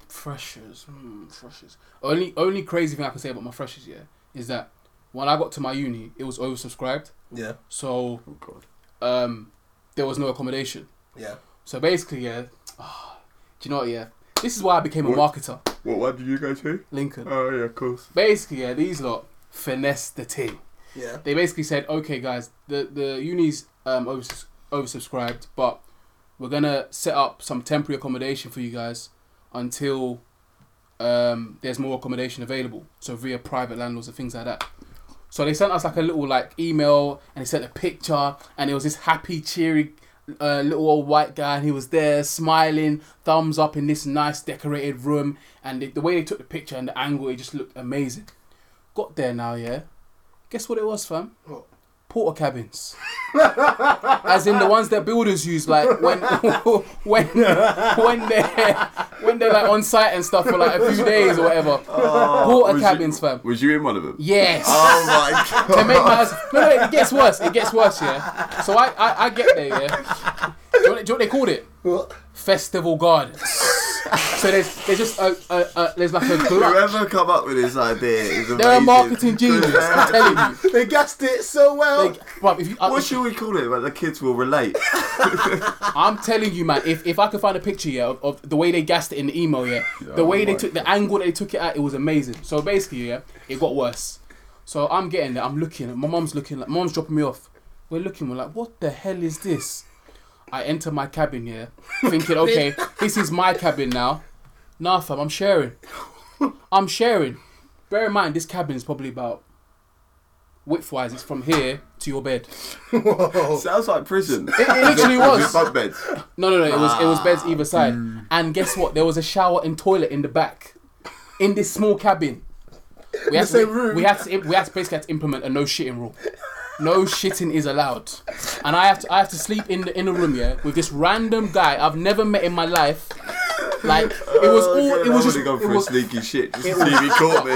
[SPEAKER 4] Freshers, hmm, freshers. Only only crazy thing I can say about my freshers, yeah, is that when I got to my uni, it was oversubscribed,
[SPEAKER 1] Yeah,
[SPEAKER 4] so
[SPEAKER 3] Oh god.
[SPEAKER 4] um, there was no accommodation.
[SPEAKER 1] yeah.
[SPEAKER 4] So basically, yeah, ah, do you know what? Yeah, this is why I became a
[SPEAKER 3] What?
[SPEAKER 4] marketer.
[SPEAKER 3] What one did you go to?
[SPEAKER 4] Lincoln.
[SPEAKER 3] Oh yeah, of course.
[SPEAKER 4] Basically, yeah, these lot finesse the team.
[SPEAKER 1] Yeah.
[SPEAKER 4] They basically said, okay, guys, the the uni's um overs- oversubscribed, but we're gonna set up some temporary accommodation for you guys until um there's more accommodation available. So via private landlords and things like that. So they sent us like a little like email and they sent a picture and it was this happy, cheery uh, little old white guy and he was there smiling, thumbs up in this nice decorated room and the, the way they took the picture and the angle it just looked amazing. Got there now, yeah. Guess what it was, fam?
[SPEAKER 1] What?
[SPEAKER 4] Portakabins. As in the ones that builders use, like when when when they're when they're like on site and stuff for like a few oh. days or whatever. Porter
[SPEAKER 3] was
[SPEAKER 4] cabins,
[SPEAKER 3] you,
[SPEAKER 4] fam.
[SPEAKER 3] Was you in one of them?
[SPEAKER 4] Yes.
[SPEAKER 3] Oh my god.
[SPEAKER 4] to make matters, no, no, it gets worse. It gets worse, yeah. So I, I, I get there, yeah. Do you, know, what- do you know what they called it?
[SPEAKER 1] What?
[SPEAKER 4] Festival Gardens. So there's there's just a, a, a there's like a.
[SPEAKER 3] Whoever come up with this idea is amazing.
[SPEAKER 4] They're a marketing genius. I'm telling you.
[SPEAKER 1] They gassed it so well.
[SPEAKER 4] Like, bruv, if you, I,
[SPEAKER 3] What should we call it? But the kids will relate.
[SPEAKER 4] I'm telling you, man. If, if I could find a picture, yeah, of, of the way they gassed it in the email, yeah, the
[SPEAKER 3] Oh
[SPEAKER 4] way they took the angle they took it at, it was amazing. So basically, yeah, it got worse. So I'm getting there. I'm looking. My mom's looking. Like, mom's dropping me off. We're looking. We're like, what the hell is this? I enter my cabin, here, thinking, okay, this is my cabin now. Nah, fam, I'm sharing. I'm sharing. Bear in mind, this cabin is probably about width-wise. It's from here to your bed.
[SPEAKER 3] Sounds like prison.
[SPEAKER 4] It, it literally
[SPEAKER 3] Was
[SPEAKER 4] was.
[SPEAKER 3] it bunk beds?
[SPEAKER 4] No, no, no. It was it was beds either ah. side. Mm. And guess what? There was a shower and toilet in the back, in this small cabin. We had,
[SPEAKER 1] the same
[SPEAKER 4] to,
[SPEAKER 1] room.
[SPEAKER 4] we had to we had to basically had to implement a no shitting rule. No shitting is allowed, and I have to I have to sleep in the in a room yeah with this random guy I've never met in my life. Like it was oh, all
[SPEAKER 3] Oh,
[SPEAKER 4] it was just
[SPEAKER 3] gone
[SPEAKER 4] it
[SPEAKER 3] for
[SPEAKER 4] was,
[SPEAKER 3] a sneaky shit just to see if he caught me.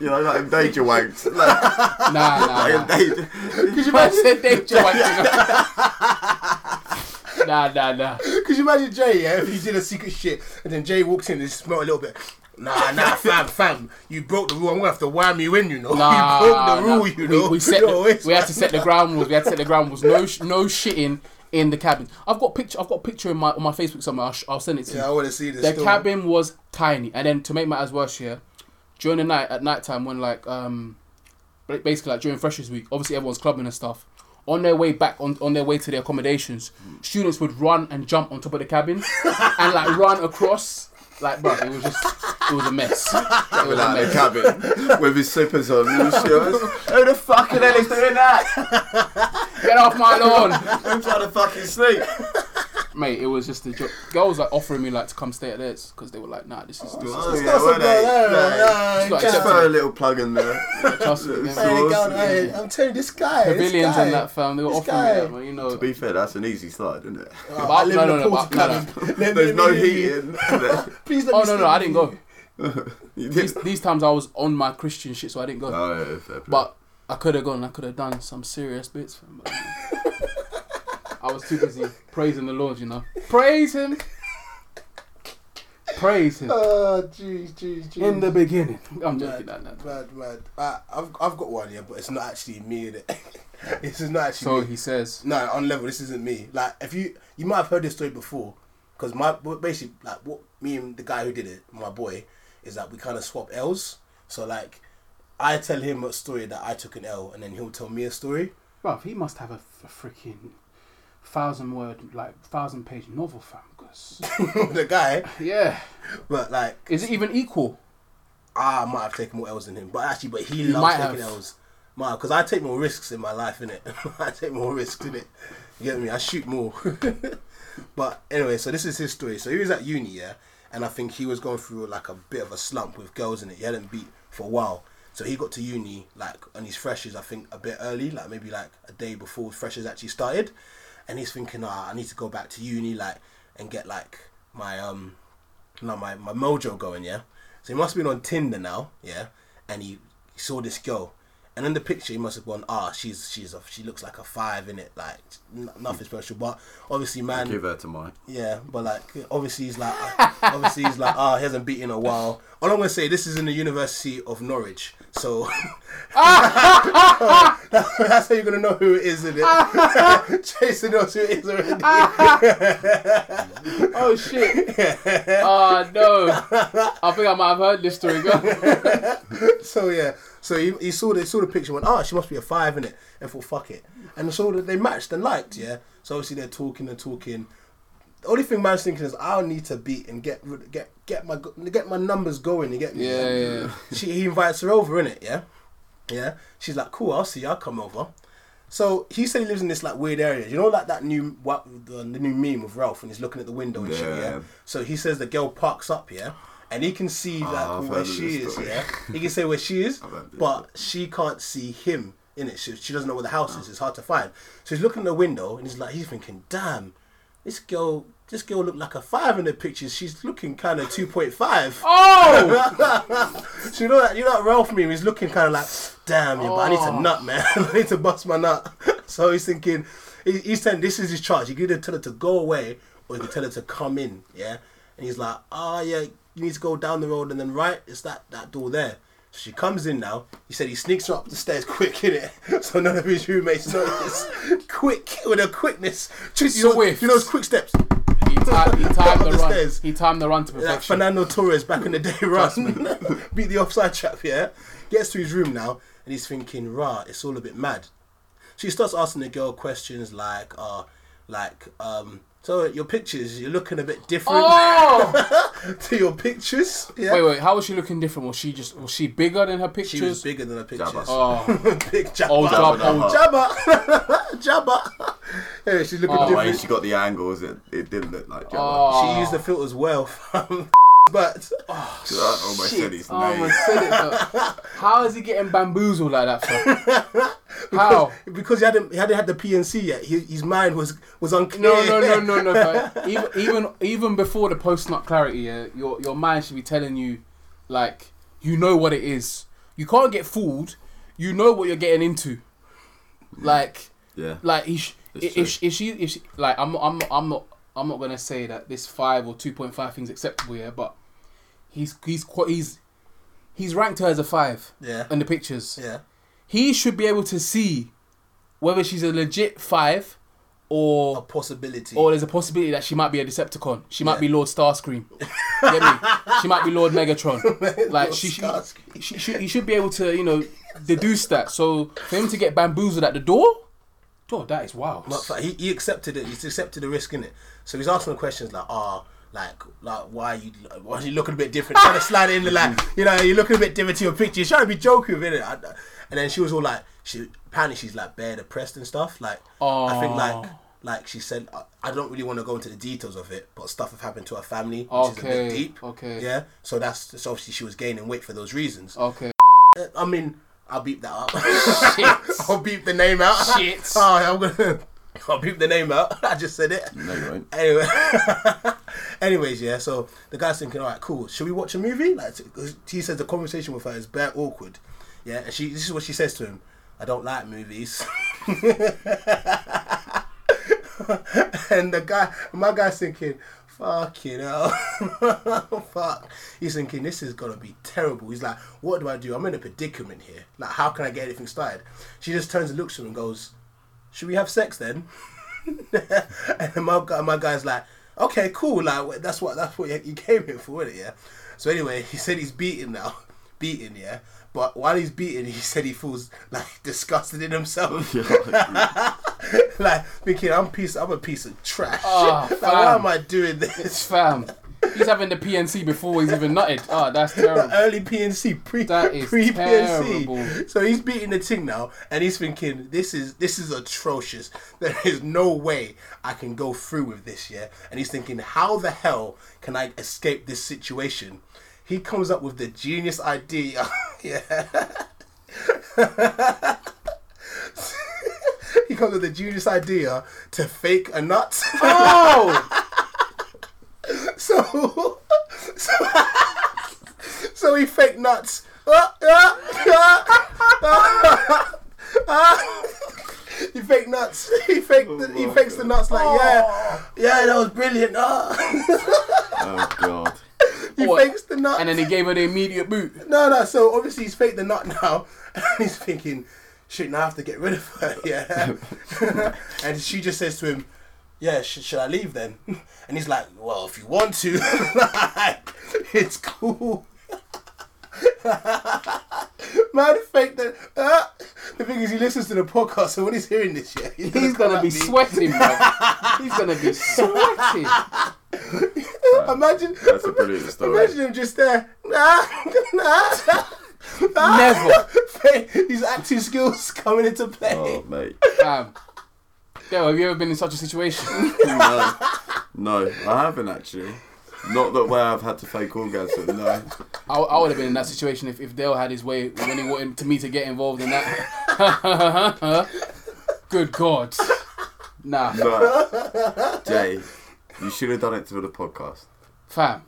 [SPEAKER 3] You know, like danger wanks. Like,
[SPEAKER 4] nah nah.
[SPEAKER 3] like
[SPEAKER 4] nah.
[SPEAKER 3] danger.
[SPEAKER 1] Could you imagine?
[SPEAKER 4] danger wanking. Nah nah nah.
[SPEAKER 1] Could you imagine Jay? Yeah, if he did a secret shit and then Jay walks in and smell a little bit. Nah, nah, fam, fam. You broke the rule. I'm gonna have to wham you in. You know.
[SPEAKER 4] Nah,
[SPEAKER 1] you broke the
[SPEAKER 4] nah.
[SPEAKER 1] You
[SPEAKER 4] we,
[SPEAKER 1] know.
[SPEAKER 4] we, set the, we had to set the ground rules. We had to set the ground rules. No, sh- no shitting in the cabin. I've got picture. I've got a picture in my on my Facebook somewhere. I'll, sh- I'll send it to you.
[SPEAKER 1] Yeah, I want to see this.
[SPEAKER 4] The
[SPEAKER 1] still.
[SPEAKER 4] cabin was tiny, and then to make matters worse, yeah, during the night at night time when like um, basically like during Freshers Week, obviously everyone's clubbing and stuff. On their way back, on, on their way to their accommodations, students would run and jump on top of the cabin and like run across. Like, bro, it was just, it was a mess. It was a mess.
[SPEAKER 3] cabin with his slippers on. Who the fucking hell is doing that?
[SPEAKER 4] Get off my lawn.
[SPEAKER 3] I'm trying to fucking sleep.
[SPEAKER 4] Mate, it was just a joke. Girls like offering me like to come stay at theirs because they were like, nah, this is. This
[SPEAKER 3] Oh,
[SPEAKER 4] is
[SPEAKER 3] yeah, were they?
[SPEAKER 1] girl
[SPEAKER 3] Yeah.
[SPEAKER 1] yeah,
[SPEAKER 4] Just
[SPEAKER 3] Just
[SPEAKER 4] like-
[SPEAKER 3] throw a little plug in there.
[SPEAKER 4] trust me,
[SPEAKER 1] Hey,
[SPEAKER 3] awesome.
[SPEAKER 1] girl, hey, I'm telling you, this guy,
[SPEAKER 4] Pavilions
[SPEAKER 1] this guy,
[SPEAKER 4] and that fam, they were
[SPEAKER 1] This
[SPEAKER 4] offering me
[SPEAKER 1] guy.
[SPEAKER 4] that, man. You know.
[SPEAKER 3] To be fair, that's an easy slide, isn't it?
[SPEAKER 1] Oh,
[SPEAKER 4] But-
[SPEAKER 1] I live
[SPEAKER 4] no,
[SPEAKER 1] in
[SPEAKER 4] no,
[SPEAKER 1] a
[SPEAKER 4] no,
[SPEAKER 1] porta
[SPEAKER 4] but- no, no.
[SPEAKER 3] There's no
[SPEAKER 1] let
[SPEAKER 3] heating.
[SPEAKER 1] Please let
[SPEAKER 4] Oh no, no, I didn't go. These, these times I was on my Christian shit, so I didn't go.
[SPEAKER 3] Oh, yeah, fair play.
[SPEAKER 4] But I could have gone. I could have done some serious bits. Fam, but, I was too busy praising the Lord. You know, praise Him. Praise Him.
[SPEAKER 1] Oh, jeez, jeez, jeez.
[SPEAKER 4] In the beginning. I'm joking.
[SPEAKER 1] Mad,
[SPEAKER 4] That, that.
[SPEAKER 1] mad, mad. I, I've, I've got one, yeah, but it's not actually me, innit? this is not actually
[SPEAKER 4] So
[SPEAKER 1] me.
[SPEAKER 4] he says.
[SPEAKER 1] No, on level, this isn't me. Like, if you, you might have heard this story before, because my, basically, like, what me and the guy who did it, my boy, is that we kind of swap L's. So, like, I tell him a story that I took an L, and then he'll tell me a story.
[SPEAKER 4] Bruv, he must have a, a freaking thousand word, like thousand page novel, fam.
[SPEAKER 1] the guy,
[SPEAKER 4] yeah.
[SPEAKER 1] but like,
[SPEAKER 4] Is it even equal?
[SPEAKER 1] I might have taken more L's than him, but actually, but he
[SPEAKER 4] You
[SPEAKER 1] loves taking
[SPEAKER 4] have.
[SPEAKER 1] L's. My, because I take more risks in my life, in it. I take more risks, innit? You get me? I shoot more. but anyway, so this is his story. So he was at uni, yeah, and I think he was going through like a bit of a slump with girls in it. He hadn't beat for a while. So he got to uni like on his freshers, I think a bit early, like maybe like a day before freshers actually started. And he's thinking, ah, I need to go back to uni, like, and get like my um no, my, my mojo going, yeah. So he must have been on Tinder now, yeah, and he, he saw this girl, and in the picture he must have gone, ah, she's she's a, she looks like a five in it, like n- nothing special, but obviously, man,
[SPEAKER 3] Give her to mine.
[SPEAKER 1] yeah, but like obviously he's like, obviously he's like, ah, he hasn't beaten in a while. All I'm gonna say, this is in the University of Norwich, so that's how you're gonna know who it is, isn't it? Jason knows who it is already.
[SPEAKER 4] Oh shit! Oh no! I think I might have heard this story.
[SPEAKER 1] So yeah, so he, he saw the he saw the picture, and went, oh, she must be a five in it, and thought, fuck it, and so that they matched and liked, yeah. So obviously they're talking and talking. The only thing man's thinking is, I'll need to beat and get get get my get my numbers going. You get me?
[SPEAKER 4] Yeah, yeah, yeah.
[SPEAKER 1] She he invites her over in it, yeah, yeah. She's like, cool, I'll see. you, I'll come over. So he said he lives in this like weird area. You know, like that new what the, the new meme of Ralph and he's looking at the window and shit.
[SPEAKER 3] Yeah.
[SPEAKER 1] So he says the girl parks up, yeah, and he can see like
[SPEAKER 3] Ah, I've
[SPEAKER 1] where she is,
[SPEAKER 3] story.
[SPEAKER 1] yeah. He can say where she is,
[SPEAKER 3] I've heard this
[SPEAKER 1] but she can't see him in it. She, she doesn't know where the house is. It's hard to find. So he's looking at the window and he's like, he's thinking, damn, this girl. This girl looked like a five in the pictures. She's looking kind of two point five.
[SPEAKER 4] Oh!
[SPEAKER 1] So you know that you know that Ralph meme. He's looking kind of like, damn, yeah, but I need to
[SPEAKER 4] Oh.
[SPEAKER 1] nut, man. I need to bust my nut. So he's thinking, he's saying this is his charge. He could either tell her to go away or he can tell her to come in. Yeah, and he's like, oh yeah, you need to go down the road and then right. It's that that door there. So she comes in now. He said he sneaks her up the stairs quick in it, so none of his roommates notice. quick with a quickness, Just, you know,
[SPEAKER 4] Swift.
[SPEAKER 1] you know those quick steps.
[SPEAKER 4] He, he timed the
[SPEAKER 1] the
[SPEAKER 4] run.
[SPEAKER 1] stairs.
[SPEAKER 4] He timed the run to
[SPEAKER 1] Like
[SPEAKER 4] perfection.
[SPEAKER 1] Fernando Torres back in the day, run. Beat the offside trap, yeah. Gets to his room now, and he's thinking, rah, it's all a bit mad. She starts asking the girl questions like, uh, like, um, so your pictures, you're looking a bit different
[SPEAKER 4] Oh!
[SPEAKER 1] to your pictures. Yeah.
[SPEAKER 4] wait, wait. How was she looking different? Was she just was she bigger than her pictures?
[SPEAKER 1] She was bigger than her pictures.
[SPEAKER 3] Jabba.
[SPEAKER 4] Oh,
[SPEAKER 1] Big Jabba.
[SPEAKER 4] old
[SPEAKER 3] Jabba.
[SPEAKER 4] old
[SPEAKER 1] Jabba. Jabba. yeah, she's looking
[SPEAKER 4] Oh.
[SPEAKER 3] The way
[SPEAKER 1] different.
[SPEAKER 3] she got the angles, it, it didn't look like Jabba.
[SPEAKER 4] Oh.
[SPEAKER 1] She used the filters well, but
[SPEAKER 3] I almost said his
[SPEAKER 4] Oh, I
[SPEAKER 3] name.
[SPEAKER 4] said it. How is he getting bamboozled like that? Fam? How?
[SPEAKER 1] because he hadn't he hadn't had the PNC yet, he, his mind was was unclear.
[SPEAKER 4] No, no, no, no, no. Even even even before the post nut clarity, yeah, your your mind should be telling you, like, you know what it is. You can't get fooled. You know what you're getting into. Like,
[SPEAKER 3] Yeah.
[SPEAKER 4] like he sh- if,
[SPEAKER 3] true.
[SPEAKER 4] if, she, if she if she like I'm I'm I'm not I'm not gonna say that this five or two point five thing's acceptable, yeah, but he's he's quite he's he's ranked her as a five
[SPEAKER 1] Yeah.
[SPEAKER 4] in the pictures.
[SPEAKER 1] Yeah.
[SPEAKER 4] He should be able to see whether she's a legit five or A
[SPEAKER 1] possibility.
[SPEAKER 4] or there's a possibility that she might be a Decepticon. She might
[SPEAKER 1] Yeah.
[SPEAKER 4] be Lord Starscream. Get me? She might be Lord Megatron. Like
[SPEAKER 1] Lord
[SPEAKER 4] she, she, she, should he should be able to you know deduce that. So for him to get bamboozled at the door, oh that is wild.
[SPEAKER 1] Not he, he accepted it. He's accepted the risk in it. So he's asking the questions like, ah, like, like, why are you, why are you looking a bit different? Trying to slide in the like, you know, you're looking a bit different to your picture. You're trying to be joking with it. And then she was all like, she apparently she's like bare depressed and stuff. Like, I think like like she said, I, don't really want to go into the details of it, but stuff have happened to her family, which is a bit deep.
[SPEAKER 4] okay.
[SPEAKER 1] Yeah. So that's so obviously she was gaining weight for those reasons.
[SPEAKER 4] Okay.
[SPEAKER 1] I mean, I'll beep that up.
[SPEAKER 4] Shit.
[SPEAKER 1] I'll beep the name out.
[SPEAKER 4] Shit.
[SPEAKER 1] Oh, I'm gonna. I'll beep the name out. I just said it.
[SPEAKER 3] No, you won't.
[SPEAKER 1] Anyway, anyways, yeah. So the guy's thinking, all right, cool. Should we watch a movie? Like, he says the conversation with her is bare awkward. Yeah, and she. This is what she says to him. I don't like movies. and the guy, my guy's thinking, fuck you know, fuck. He's thinking this is gonna be terrible. He's like, what do I do? I'm in a predicament here. Like, how can I get anything started? She just turns and looks at him and goes, should we have sex then? and my guy, my guy's like, okay, cool. Like that's what that's what you you came here for, is Yeah. So anyway, he said he's beaten now, beaten. Yeah. But while he's beating, he said he feels like disgusted in himself. like thinking, I'm piece, I'm a piece of trash.
[SPEAKER 4] Ah,
[SPEAKER 1] like, why am I doing this?
[SPEAKER 4] Fam. He's having the PNC before he's even nutted. Oh, that's terrible.
[SPEAKER 1] Early PNC, pre
[SPEAKER 4] That is
[SPEAKER 1] pre
[SPEAKER 4] terrible.
[SPEAKER 1] PNC. So he's beating the thing now, and he's thinking, "This is this is atrocious. There is no way I can go through with this." Yeah, and he's thinking, "How the hell can I escape this situation?" He comes up with the genius idea. yeah. he comes with the genius idea to fake a nut.
[SPEAKER 4] Oh!
[SPEAKER 1] So, so, so he fake nuts. Ah, ah, ah. he fake nuts. He fake. The, he fakes the nuts like yeah, yeah. That was brilliant.
[SPEAKER 3] Oh god.
[SPEAKER 1] he
[SPEAKER 4] What?
[SPEAKER 1] fakes the nut.
[SPEAKER 4] And then he gave her the immediate boot.
[SPEAKER 1] no, no. So obviously he's faked the nut now, and he's thinking, shit. Now I have to get rid of her. Yeah. and she just says to him, yeah, sh- should I leave then? And he's like, well, if you want to, like, it's cool. Man, fake that. Uh, the thing is, he listens to the podcast, so when he's hearing this, yeah, he's
[SPEAKER 4] He's
[SPEAKER 1] come
[SPEAKER 4] gonna be
[SPEAKER 1] me.
[SPEAKER 4] sweating, bro. He's gonna be sweating.
[SPEAKER 1] Imagine,
[SPEAKER 3] That's a brilliant story.
[SPEAKER 1] imagine him just there. Nah, nah.
[SPEAKER 4] Never.
[SPEAKER 1] His acting skills coming into play.
[SPEAKER 3] Oh mate.
[SPEAKER 4] Fam. Yo, have you ever been in such a situation?
[SPEAKER 3] No. No, I haven't actually. Not that way I've had to fake orgasm, no.
[SPEAKER 4] I, I would have been in that situation if, if Dale had his way when he wanted to me to get involved in that. Good God. Nah,
[SPEAKER 3] No. Jay, you should have done it to the podcast.
[SPEAKER 4] fam.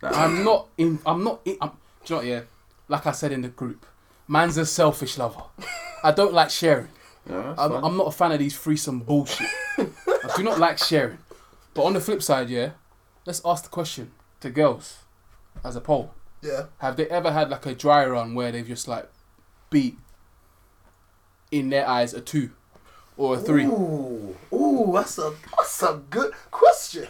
[SPEAKER 3] That-
[SPEAKER 4] I'm not in. I'm not in. I'm, do you know what, yeah? Like I said in the group, man's a selfish lover. I don't like sharing.
[SPEAKER 3] Yeah,
[SPEAKER 4] I'm. I'm not a fan of these threesome bullshit. I do not like sharing. But on the flip side, yeah, let's ask the question to girls as a poll.
[SPEAKER 1] Yeah.
[SPEAKER 4] Have they ever had like a dry run where they've just like beat in their eyes a two or a three?
[SPEAKER 1] Ooh, ooh, that's a that's a good question.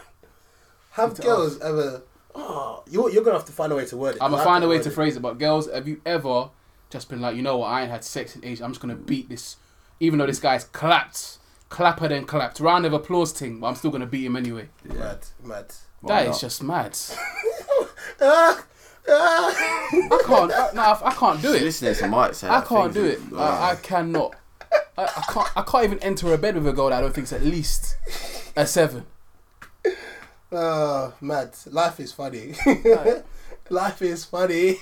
[SPEAKER 1] Have
[SPEAKER 4] to
[SPEAKER 1] girls ever? Oh, you're you're gonna have to find a way to word it.
[SPEAKER 4] I'm gonna find a way to
[SPEAKER 1] it.
[SPEAKER 4] phrase it. But girls, have you ever just been like, you know what? I ain't had sex in age. I'm just gonna beat this, even though this guy's clapped, clapper then clapped, round of applause thing. But I'm still gonna beat him anyway.
[SPEAKER 1] Mad, mad.
[SPEAKER 3] Why
[SPEAKER 4] That is
[SPEAKER 3] not?
[SPEAKER 4] just mad. I can't. I, no, I, I can't do it.
[SPEAKER 3] Listeners might say
[SPEAKER 4] I can't do it.
[SPEAKER 3] are-
[SPEAKER 4] I, I cannot. I, I can't. I can't even enter a bed with a girl that I don't think think's at least a seven.
[SPEAKER 1] Oh, mad. Life is funny. Life is funny.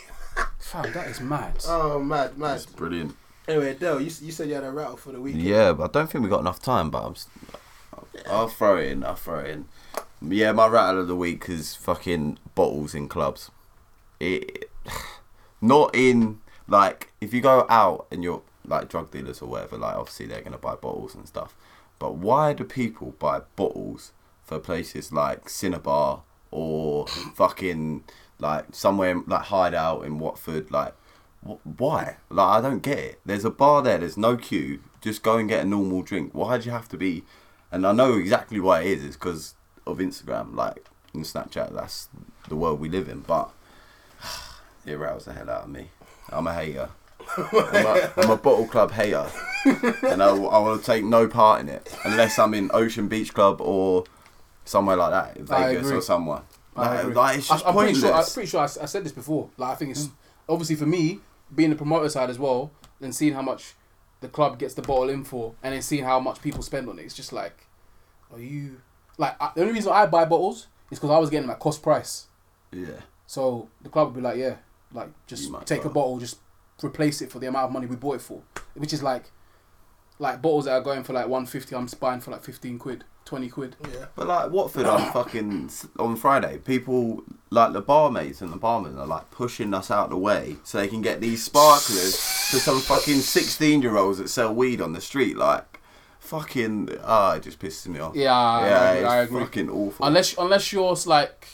[SPEAKER 4] Fam, that is mad.
[SPEAKER 1] Oh, mad, mad.
[SPEAKER 3] It's brilliant.
[SPEAKER 1] Anyway, Dale, you, you said you had a rattle for the weekend.
[SPEAKER 3] Yeah, but I don't think we got enough time. But I'm. I'll throw it in. I'll throw it in. Yeah, my rattle of the week is fucking bottles in clubs. It, not in like if you go out and you're like drug dealers or whatever. Like obviously they're gonna buy bottles and stuff. But why do people buy bottles for places like Cinnabar or fucking like somewhere like Hideout in Watford? Like Why? Like, I don't get it. There's a bar there. There's no queue. Just go and get a normal drink. Why do you have to be? And I know exactly why it is. It's because of Instagram, like and Snapchat. That's the world we live in. But it roused the hell out of me. I'm a hater. I'm a, I'm a bottle club hater, and I, I want to take no part in it unless I'm in Ocean Beach Club or somewhere like that, Vegas or somewhere.
[SPEAKER 4] I
[SPEAKER 3] Like,
[SPEAKER 4] agree.
[SPEAKER 3] like, it's just
[SPEAKER 4] I, am pretty sure. I'm pretty sure I, I said this before. Like I think it's mm. obviously for me being the promoter side as well, and seeing how much the club gets the bottle in for, and then seeing how much people spend on it. It's just like are you like I, the only reason I buy bottles is because I was getting them at cost price.
[SPEAKER 3] Yeah.
[SPEAKER 4] So the club would be like, yeah, like just take a bottle, just replace it for the amount of money we bought it for, which is like, like bottles that are going for like one fifty. I'm buying for like fifteen quid, twenty quid.
[SPEAKER 1] Yeah.
[SPEAKER 3] But like Watford on fucking on Friday, people like the barmaids and the barmen are like pushing us out the way so they can get these sparklers to some fucking sixteen year olds that sell weed on the street. Like fucking ah, it just pisses me off.
[SPEAKER 4] Yeah, I
[SPEAKER 3] yeah,
[SPEAKER 4] agree,
[SPEAKER 3] it's
[SPEAKER 4] I agree.
[SPEAKER 3] fucking awful.
[SPEAKER 4] Unless unless you're like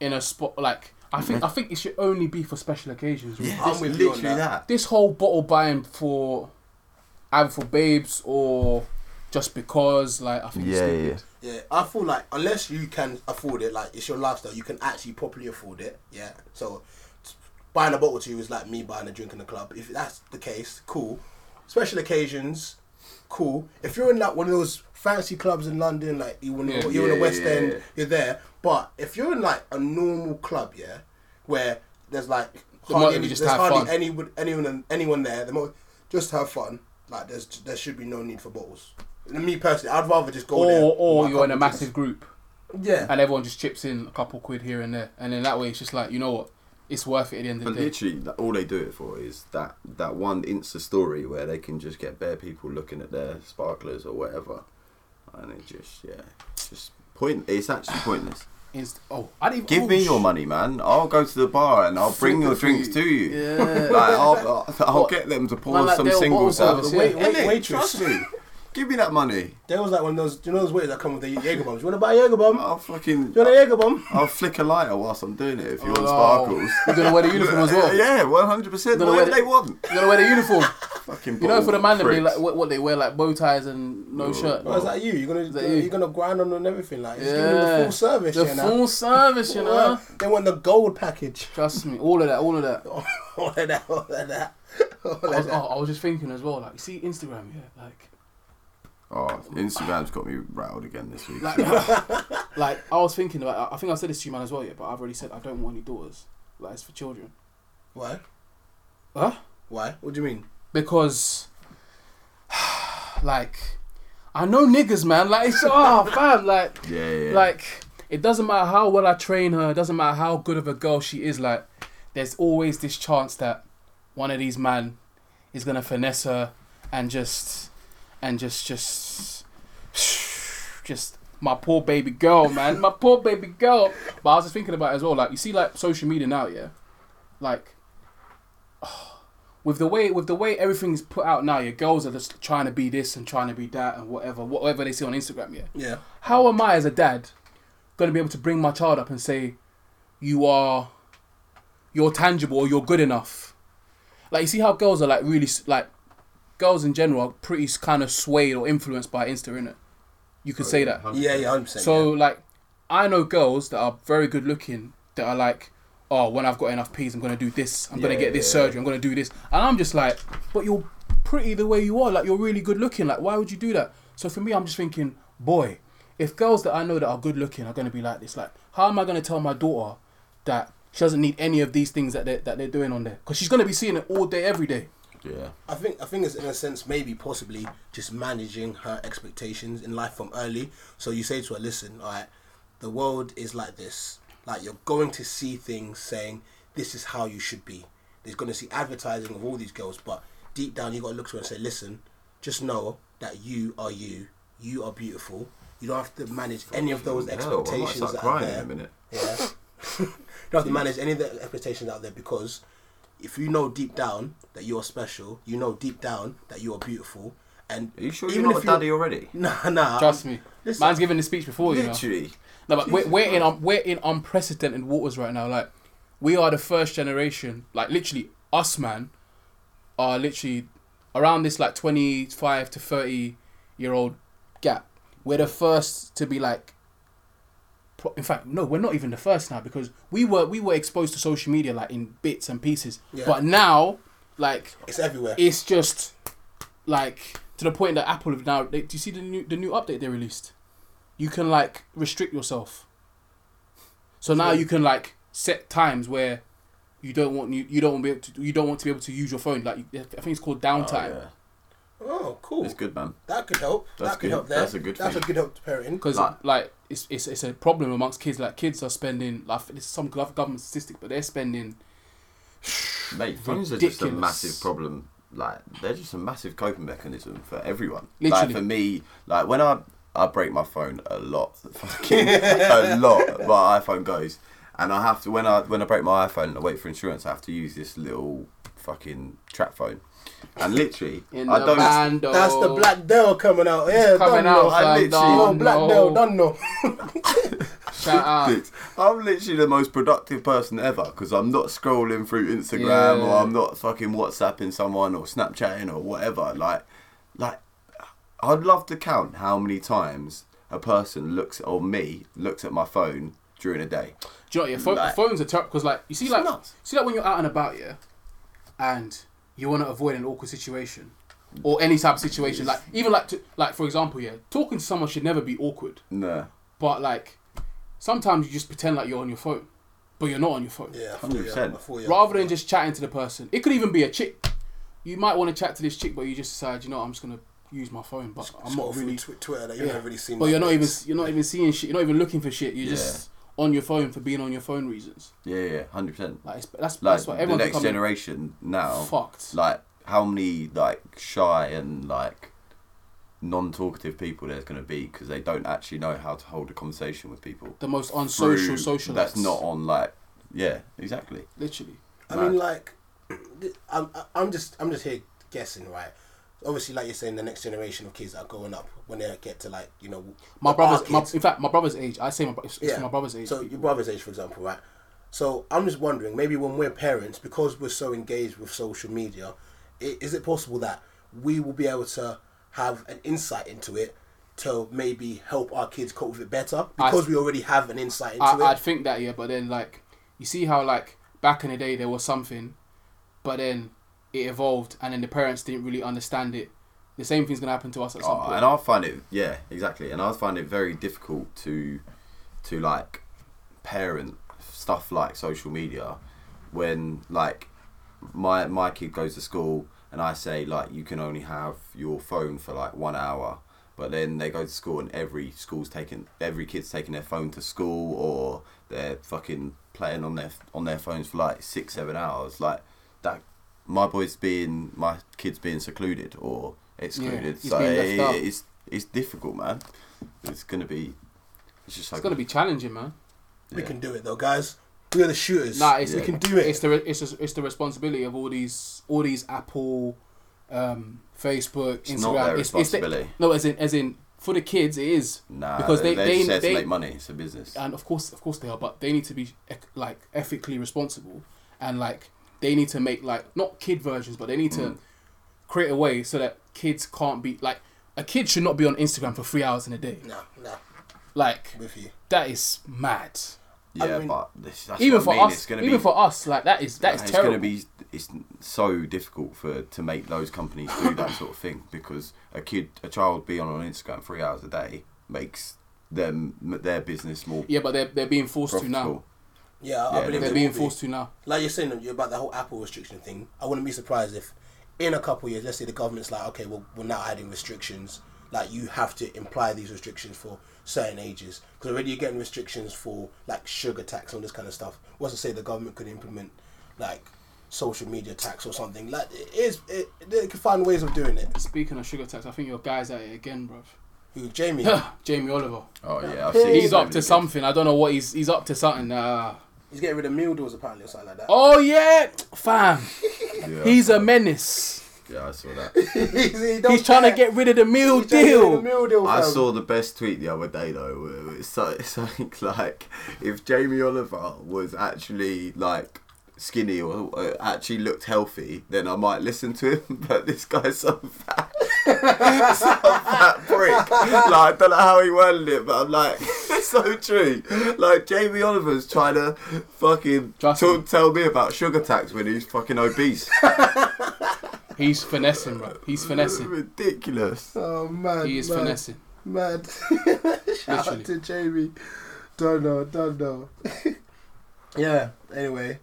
[SPEAKER 4] in a spot like I think I think it should only be for special occasions.
[SPEAKER 3] yeah,
[SPEAKER 1] I'm
[SPEAKER 3] it's
[SPEAKER 1] with you on
[SPEAKER 3] literally
[SPEAKER 1] that.
[SPEAKER 3] that.
[SPEAKER 4] This whole bottle buying for either for babes or just because like I think it's
[SPEAKER 3] Yeah,
[SPEAKER 4] stupid.
[SPEAKER 3] yeah.
[SPEAKER 1] Yeah, I feel like unless you can afford it, like it's your lifestyle, you can actually properly afford it. Yeah, so buying a bottle to you is like me buying a drink in the club. If that's the case, cool. Special occasions, cool. If you're in like one of those fancy clubs in London, like you want,
[SPEAKER 4] Yeah.
[SPEAKER 1] you're in the West
[SPEAKER 3] yeah,
[SPEAKER 1] End,
[SPEAKER 3] yeah.
[SPEAKER 1] you're there. But if you're in like a normal club, yeah, where there's like hardly,
[SPEAKER 4] motive
[SPEAKER 1] any,
[SPEAKER 4] just
[SPEAKER 1] there's hardly
[SPEAKER 4] fun.
[SPEAKER 1] anyone, anyone, anyone there. The mo- just have fun. Like there's there should be no need for bottles. And me personally, I'd rather just go there.
[SPEAKER 4] Or or you're in a
[SPEAKER 1] couple
[SPEAKER 4] massive group.
[SPEAKER 1] Yeah.
[SPEAKER 4] and everyone just chips in a couple quid here and there, and then that way it's just like you know what, it's worth it at the end of
[SPEAKER 3] But
[SPEAKER 4] the day.
[SPEAKER 3] literally, all they do it for is that that one Insta story where they can just get bare people looking at their sparklers or whatever, and it just yeah, it's just point. It's actually pointless.
[SPEAKER 4] Inst- oh, I didn't
[SPEAKER 3] Give
[SPEAKER 4] oh,
[SPEAKER 3] me
[SPEAKER 4] sh-
[SPEAKER 3] your money, man. I'll go to the bar and I'll bring your drinks to you.
[SPEAKER 4] Yeah.
[SPEAKER 3] Like I'll, I'll, I'll get them to pour
[SPEAKER 4] Man, like
[SPEAKER 3] some
[SPEAKER 4] they'll
[SPEAKER 3] singles out.
[SPEAKER 4] service,
[SPEAKER 1] Wait, wait, waitress.
[SPEAKER 3] Trust me. Give me that money.
[SPEAKER 1] There was like one of those, you know those waiters that come with the Jaeger bombs? You want to buy a Jaeger bomb?
[SPEAKER 3] I'll fucking.
[SPEAKER 1] You want a Jaeger bomb?
[SPEAKER 3] I'll flick a lighter whilst I'm doing it if you want
[SPEAKER 4] Oh,
[SPEAKER 3] sparkles.
[SPEAKER 4] You're gonna wear the uniform as well.
[SPEAKER 3] Yeah, one hundred percent.
[SPEAKER 4] You're gonna wear the-
[SPEAKER 3] they want.
[SPEAKER 4] You're gonna wear the uniform.
[SPEAKER 3] Fucking.
[SPEAKER 4] You know, for the man, they
[SPEAKER 3] pricks.
[SPEAKER 4] like what, what they wear like bow ties and no
[SPEAKER 3] Oh.
[SPEAKER 4] shirt.
[SPEAKER 1] Or is that you? You're gonna
[SPEAKER 4] that
[SPEAKER 1] you're,
[SPEAKER 4] you?
[SPEAKER 1] you're gonna grind on and everything like just give them the full service,
[SPEAKER 4] The
[SPEAKER 1] you know.
[SPEAKER 4] full service, you know.
[SPEAKER 1] They want the gold package.
[SPEAKER 4] Trust me, all of that, all of that.
[SPEAKER 1] all of that, all of that, all of
[SPEAKER 4] I was, oh, I was just thinking as well, like, you see Instagram, yeah, like,
[SPEAKER 3] Oh, Instagram's got me rattled again this week.
[SPEAKER 4] like, like I was thinking about. I think I said this to you, man, as well, yeah. But I've already said I don't want any daughters. Like, it's for children.
[SPEAKER 1] Why?
[SPEAKER 4] Huh?
[SPEAKER 1] Why? What do you mean?
[SPEAKER 4] Because, like, I know niggas, man. Like, it's oh, fam, like,
[SPEAKER 3] yeah, yeah.
[SPEAKER 4] like it doesn't matter how well I train her. It doesn't matter how good of a girl she is. Like, there's always this chance that one of these man is gonna finesse her and just and just just just my poor baby girl, man. My poor baby girl. But I was just thinking about it as well. Like, you see, like social media now, yeah. Like, with the way with the way everything's put out now, your girls are just trying to be this and trying to be that and whatever, whatever they see on Instagram, yeah
[SPEAKER 1] Yeah.
[SPEAKER 4] how am I as a dad going to be able to bring my child up and say you are you're tangible or you're good enough like you see how girls are like really like girls in general are pretty kind of swayed or influenced by insta innit? you could oh, say that.
[SPEAKER 1] Yeah, yeah, hundred percent.
[SPEAKER 4] so like i know girls that are very good looking that are like oh when i've got enough peas i'm going to do this. I'm gonna get this
[SPEAKER 3] yeah.
[SPEAKER 4] surgery. I'm going to do this. And i'm just like but you're pretty the way you are. Like you're really good looking. Like why would you do that? So for me i'm just thinking boy if girls that i know that are good looking are going to be like this like how am i going to tell my daughter that she doesn't need any of these things that they're, that they're doing on there? Because she's going to be seeing it all day every day
[SPEAKER 3] yeah.
[SPEAKER 1] I think I think it's in a sense maybe possibly just managing her expectations in life from early. So you say to her, listen, all right, the world is like this. Like you're going to see things saying this is how you should be. There's going to see advertising of all these girls, but deep down you got to look to her and say, listen, just know that you are you. You are beautiful. You don't have to manage any of those
[SPEAKER 3] Hell, I might
[SPEAKER 1] expectations
[SPEAKER 3] start
[SPEAKER 1] that are there.
[SPEAKER 3] a minute.
[SPEAKER 1] Yeah. you don't have to manage any of the expectations out there because if you know deep down that you're special, you know deep down that you are beautiful, and
[SPEAKER 3] Are you sure
[SPEAKER 1] even
[SPEAKER 3] you're not
[SPEAKER 1] if
[SPEAKER 3] a daddy already?
[SPEAKER 1] Nah, nah.
[SPEAKER 4] trust me
[SPEAKER 1] listen.
[SPEAKER 4] man's giving the speech before you know
[SPEAKER 3] Literally.
[SPEAKER 4] No, but we're, we're in um, we're in unprecedented waters right now. Like we are the first generation. Like literally, us man are literally around this like twenty five to thirty year old gap. We're the first to be like. Pro- In fact, no, we're not even the first now because we were we were exposed to social media like in bits and pieces.
[SPEAKER 1] Yeah.
[SPEAKER 4] But now, like
[SPEAKER 1] It's everywhere.
[SPEAKER 4] it's just like to the point that Apple have now. They, do you see the new the new update they released? You can like restrict yourself. So now you can like set times where you don't want you, you don't want to be able to you don't want to be able to use your phone. Like I think it's called
[SPEAKER 3] Oh,
[SPEAKER 4] downtime.
[SPEAKER 3] yeah.
[SPEAKER 1] Oh, cool.
[SPEAKER 3] It's good, man.
[SPEAKER 1] That could help.
[SPEAKER 3] That's
[SPEAKER 1] that could
[SPEAKER 3] good.
[SPEAKER 1] help there.
[SPEAKER 3] That's a good
[SPEAKER 1] That's
[SPEAKER 3] thing.
[SPEAKER 1] a good help to parenting.
[SPEAKER 4] because
[SPEAKER 3] Like-
[SPEAKER 4] like, it's, it's it's a problem amongst kids. Like kids are spending like it's some government statistic, but they're spending
[SPEAKER 3] Mate, phones are just a massive problem. Like they're just a massive coping mechanism for everyone.
[SPEAKER 4] Literally.
[SPEAKER 3] Like for me, like when I I break my phone a lot, fucking a lot. My iPhone goes, and I have to when I when I break my iPhone and I wait for insurance, I have to use this little fucking trap phone, and literally I don't.
[SPEAKER 4] band.
[SPEAKER 1] That's the Black Dell coming out. Yeah,
[SPEAKER 4] coming out.
[SPEAKER 3] I
[SPEAKER 4] fam,
[SPEAKER 3] literally-
[SPEAKER 1] Oh,
[SPEAKER 4] done
[SPEAKER 1] Black
[SPEAKER 4] know.
[SPEAKER 1] Dell, done know.
[SPEAKER 4] Shout out.
[SPEAKER 3] Lit- I'm literally the most productive person ever because I'm not scrolling through Instagram or I'm not fucking WhatsApping someone or Snapchatting or whatever. Like, like, I'd love to count how many times a person looks or me looks at my phone during a day.
[SPEAKER 4] Do you know what? Yeah, phone,
[SPEAKER 3] Like-
[SPEAKER 4] phones are terrible because like you see like
[SPEAKER 3] nuts.
[SPEAKER 4] see like when you're out and about, yeah, and you want to avoid an awkward situation or any type of situation, like even like to, like for example, yeah, talking to someone should never be awkward,
[SPEAKER 3] Nah,
[SPEAKER 4] but like sometimes you just pretend like you're on your phone, but you're not on your phone.
[SPEAKER 1] Yeah, I feel ya,
[SPEAKER 3] 100%.
[SPEAKER 1] I.
[SPEAKER 4] Rather than just chatting to the person, it could even be a chick. You might want to chat to this chick, but you just decide, you know, I'm just gonna use my phone, but I'm
[SPEAKER 1] Scroll
[SPEAKER 4] not really.
[SPEAKER 1] tw- Twitter that you
[SPEAKER 4] Yeah.
[SPEAKER 1] haven't really seen.
[SPEAKER 4] But you're not even
[SPEAKER 1] updates.
[SPEAKER 4] you're not even seeing shit. You're not even looking for shit. You're
[SPEAKER 3] Yeah.
[SPEAKER 4] just on your phone for being on your phone reasons.
[SPEAKER 3] yeah, yeah, hundred percent.
[SPEAKER 4] Like it's, that's
[SPEAKER 3] Like
[SPEAKER 4] that's what
[SPEAKER 3] the next
[SPEAKER 4] becoming
[SPEAKER 3] generation now,
[SPEAKER 4] fucked.
[SPEAKER 3] like how many like shy and like non-talkative people there's going to be because they don't actually know how to hold a conversation with people.
[SPEAKER 4] the most unsocial
[SPEAKER 3] through-
[SPEAKER 4] social.
[SPEAKER 3] That's not on like yeah, exactly.
[SPEAKER 4] literally.
[SPEAKER 1] I mean, like, I'm, I'm just, I'm just here guessing, right? Obviously, like you're saying, the next generation of kids that are growing up when they get to like, you know,
[SPEAKER 4] My brother's, my, in fact, my brother's age. I say my, it's, it's my brother's age.
[SPEAKER 1] So your brother's age, for example, right? So I'm just wondering, maybe when we're parents, because we're so engaged with social media, i- is it possible that we will be able to have an insight into it to maybe help our kids cope with it better because we already have an insight into
[SPEAKER 4] I,
[SPEAKER 1] it?
[SPEAKER 4] I'd think that yeah, but then like you see how like back in the day there was something, but then it evolved, and then the parents didn't really understand it. The same thing's gonna happen to us at some
[SPEAKER 3] Oh,
[SPEAKER 4] point.
[SPEAKER 3] and I find it yeah, exactly. And I find it very difficult to to like parent stuff like social media when like my my kid goes to school and I say like you can only have your phone for like one hour but then they go to school and every school's taking every kid's taking their phone to school or they're fucking playing on their on their phones for like six seven hours like that my boy's being my kid's being secluded or excluded
[SPEAKER 4] he's
[SPEAKER 3] so it- it's it's difficult man it's gonna be it's just like
[SPEAKER 4] it's gonna be challenging, man.
[SPEAKER 1] we
[SPEAKER 3] yeah.
[SPEAKER 1] can do it though, guys. We are the shooters.
[SPEAKER 4] Nah, it's,
[SPEAKER 1] we can do it.
[SPEAKER 4] It's the it's just, it's the responsibility of all these all these Apple, um, Facebook,
[SPEAKER 3] It's
[SPEAKER 4] Instagram.
[SPEAKER 3] not their
[SPEAKER 4] it's, it's the-
[SPEAKER 3] responsibility.
[SPEAKER 4] no, as in as in for the kids, it is
[SPEAKER 3] Nah,
[SPEAKER 4] because they
[SPEAKER 3] they're
[SPEAKER 4] they
[SPEAKER 3] there
[SPEAKER 4] they,
[SPEAKER 3] to make money. It's a business.
[SPEAKER 4] and of course of course they are, but they need to be like ethically responsible and like they need to make like not kid versions, but they need to
[SPEAKER 3] Mm.
[SPEAKER 4] create a way so that kids can't be like a kid should not be on Instagram for three hours in a day.
[SPEAKER 1] nah, nah,
[SPEAKER 4] Like
[SPEAKER 1] with you.
[SPEAKER 4] that is mad.
[SPEAKER 3] yeah,
[SPEAKER 1] mean,
[SPEAKER 3] but this, that's
[SPEAKER 4] even
[SPEAKER 3] what
[SPEAKER 4] for
[SPEAKER 3] I mean.
[SPEAKER 4] us,
[SPEAKER 3] it's gonna
[SPEAKER 4] even
[SPEAKER 3] be,
[SPEAKER 4] for us, like that is that is
[SPEAKER 3] it's
[SPEAKER 4] terrible.
[SPEAKER 3] gonna be it's so difficult for to make those companies do that sort of thing because a kid, a child, being on Instagram three hours a day makes them their business more
[SPEAKER 4] yeah, but they're they're being forced to now.
[SPEAKER 3] Profitable.
[SPEAKER 1] Yeah, I
[SPEAKER 3] Yeah,
[SPEAKER 1] believe
[SPEAKER 4] They're being
[SPEAKER 1] will be.
[SPEAKER 4] forced to now.
[SPEAKER 1] like you're saying you about the whole Apple restriction thing, I wouldn't be surprised if in a couple of years, let's say the government's like, okay, well, we're now adding restrictions. Like you have to imply these restrictions for certain ages because already you're getting restrictions for like sugar tax and all this kind of stuff. What's to say the government could implement like social media tax or something? Like it is, it, they can find ways of doing it.
[SPEAKER 4] Speaking of sugar tax, I think your guy's at it again, bruv.
[SPEAKER 1] Who, Jamie?
[SPEAKER 4] Jamie Oliver.
[SPEAKER 3] Oh yeah, I've seen
[SPEAKER 4] He's up to
[SPEAKER 3] videos.
[SPEAKER 4] something. I don't know what he's he's up to something. Uh,
[SPEAKER 1] He's getting rid of meal deals apparently or something like that.
[SPEAKER 4] oh yeah, fam.
[SPEAKER 3] Yeah,
[SPEAKER 4] He's a menace.
[SPEAKER 3] Yeah, I saw that.
[SPEAKER 1] he's, he
[SPEAKER 4] He's trying to get rid of the meal
[SPEAKER 1] He's trying to get rid of
[SPEAKER 4] deal.
[SPEAKER 1] the meal deal.
[SPEAKER 3] I saw the best tweet the other day though. It's something like if Jamie Oliver was actually like skinny or uh, actually looked healthy, then I might listen to him. But this guy's so fat, some fat prick. Like I don't know how he worded it, but I'm like, it's so true. Like Jamie Oliver's trying to fucking
[SPEAKER 4] Trust
[SPEAKER 3] talk,
[SPEAKER 4] me.
[SPEAKER 3] tell me about sugar tax when he's fucking obese.
[SPEAKER 4] He's finessing, bro. He's finessing.
[SPEAKER 3] Ridiculous.
[SPEAKER 1] Oh man,
[SPEAKER 4] He is
[SPEAKER 1] man.
[SPEAKER 4] finessing.
[SPEAKER 1] Mad. Shout
[SPEAKER 4] Literally.
[SPEAKER 1] out to Jamie. Don't know, don't know. yeah, anyway.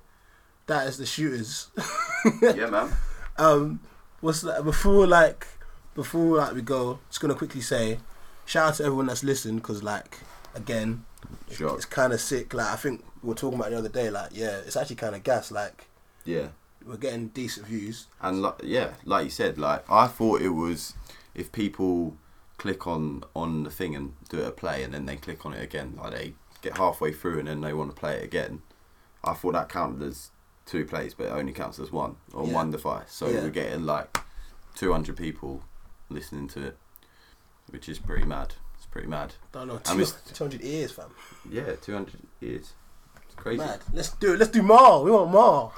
[SPEAKER 1] That is the shooters.
[SPEAKER 3] Yeah, man.
[SPEAKER 1] Um what's that before like before like we go, just gonna quickly say, shout out to everyone that's listened because like again,
[SPEAKER 3] Sure.
[SPEAKER 1] it's kind of sick. Like I think we were talking about the other day. Like yeah, it's actually kind of gas. Like
[SPEAKER 3] Yeah.
[SPEAKER 1] we're getting decent views.
[SPEAKER 3] And like, yeah, like you said, like I thought it was if people click on on the thing and do it a play, and then they click on it again, like they get halfway through and then they want to play it again. I thought that counted as two plays, but it only counts as one on
[SPEAKER 1] Yeah.
[SPEAKER 3] one device. So
[SPEAKER 1] Yeah.
[SPEAKER 3] we're getting like 200 people listening to it, which is pretty mad. It's pretty mad.
[SPEAKER 1] Don't know.
[SPEAKER 3] And we-
[SPEAKER 1] 200 ears, fam.
[SPEAKER 3] Yeah, 200 is it's crazy.
[SPEAKER 1] Mad. Let's do it. Let's do more. We want more.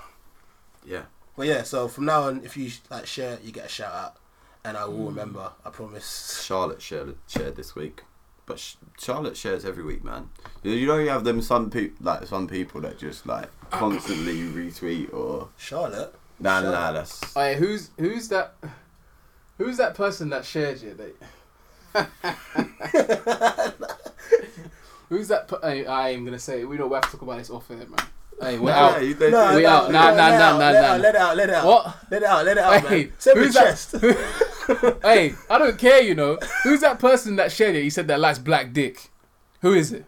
[SPEAKER 3] Yeah.
[SPEAKER 1] Well, yeah. So from now on, if you like share, you get a shout out, and I
[SPEAKER 3] Mm.
[SPEAKER 1] will remember. I promise.
[SPEAKER 3] Charlotte shared shared this week, but Charlotte shares every week, man. You you know you have them some people like some people that just like constantly retweet or
[SPEAKER 1] Charlotte.
[SPEAKER 3] nah nah, nah
[SPEAKER 1] Charlotte.
[SPEAKER 3] that's
[SPEAKER 4] Hey, who's who's that? Who's that person that shared you? That... who's that? Per- hey, I am gonna say. We don't have to talk about this off air, man. Hey, we're
[SPEAKER 3] Nah,
[SPEAKER 4] out.
[SPEAKER 3] yeah, you-
[SPEAKER 1] No,
[SPEAKER 4] We
[SPEAKER 1] no,
[SPEAKER 4] out.
[SPEAKER 1] no,
[SPEAKER 4] Nah,
[SPEAKER 1] let
[SPEAKER 4] nah,
[SPEAKER 1] it
[SPEAKER 4] nah,
[SPEAKER 1] out,
[SPEAKER 4] nah,
[SPEAKER 1] let it
[SPEAKER 4] nah.
[SPEAKER 1] out, Let it out. Let it out.
[SPEAKER 4] What?
[SPEAKER 1] Let it out. Let it out,
[SPEAKER 4] Hey,
[SPEAKER 1] man. Send me
[SPEAKER 4] who's
[SPEAKER 1] chest.
[SPEAKER 4] that? hey, I don't care. You know, who's that person that shared it? He said that likes black dick. Who is it?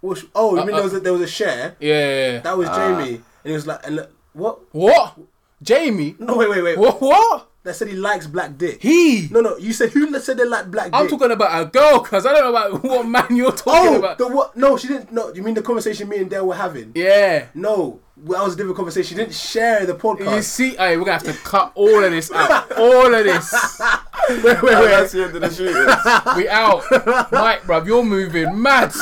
[SPEAKER 1] Which- oh, you
[SPEAKER 4] Uh,
[SPEAKER 1] mean
[SPEAKER 4] uh,
[SPEAKER 1] there was a, there was a share?
[SPEAKER 4] Yeah, yeah, yeah.
[SPEAKER 1] That was
[SPEAKER 3] Ah.
[SPEAKER 1] Jamie, and he was like, and look, what?
[SPEAKER 4] What? Jamie?
[SPEAKER 1] No, wait, wait, wait.
[SPEAKER 4] What? What?
[SPEAKER 1] That said he likes black dick.
[SPEAKER 4] He?
[SPEAKER 1] No, no. You said who said they like black dick?
[SPEAKER 4] I'm talking about a girl, cause I don't know about what man you're talking
[SPEAKER 1] Oh,
[SPEAKER 4] about.
[SPEAKER 1] the what? No, she didn't. No, you mean the conversation me and Dale were having?
[SPEAKER 4] yeah.
[SPEAKER 1] No, well, that was a different conversation. She didn't share the podcast.
[SPEAKER 4] You see, hey, we're gonna have to cut all of this out. all of this.
[SPEAKER 1] Wait, wait, wait.
[SPEAKER 3] That's the end of the shootings.
[SPEAKER 4] we out. Mike, bruv, you're moving mad.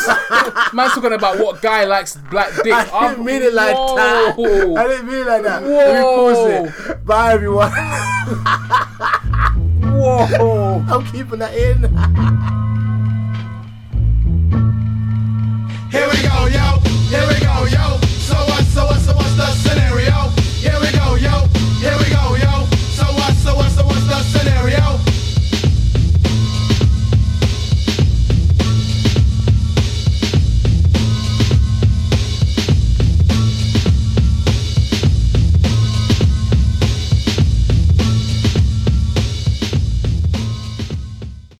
[SPEAKER 4] Man's talking about what guy likes black dick.
[SPEAKER 1] I didn't
[SPEAKER 4] I'm,
[SPEAKER 1] mean it like
[SPEAKER 4] whoa. that.
[SPEAKER 1] I didn't mean it like that.
[SPEAKER 4] Whoa.
[SPEAKER 1] Let me pause it. Bye, everyone.
[SPEAKER 4] whoa.
[SPEAKER 1] I'm keeping that in.
[SPEAKER 6] Here we go, yo. Here we go, yo. So what's, what's the scenario?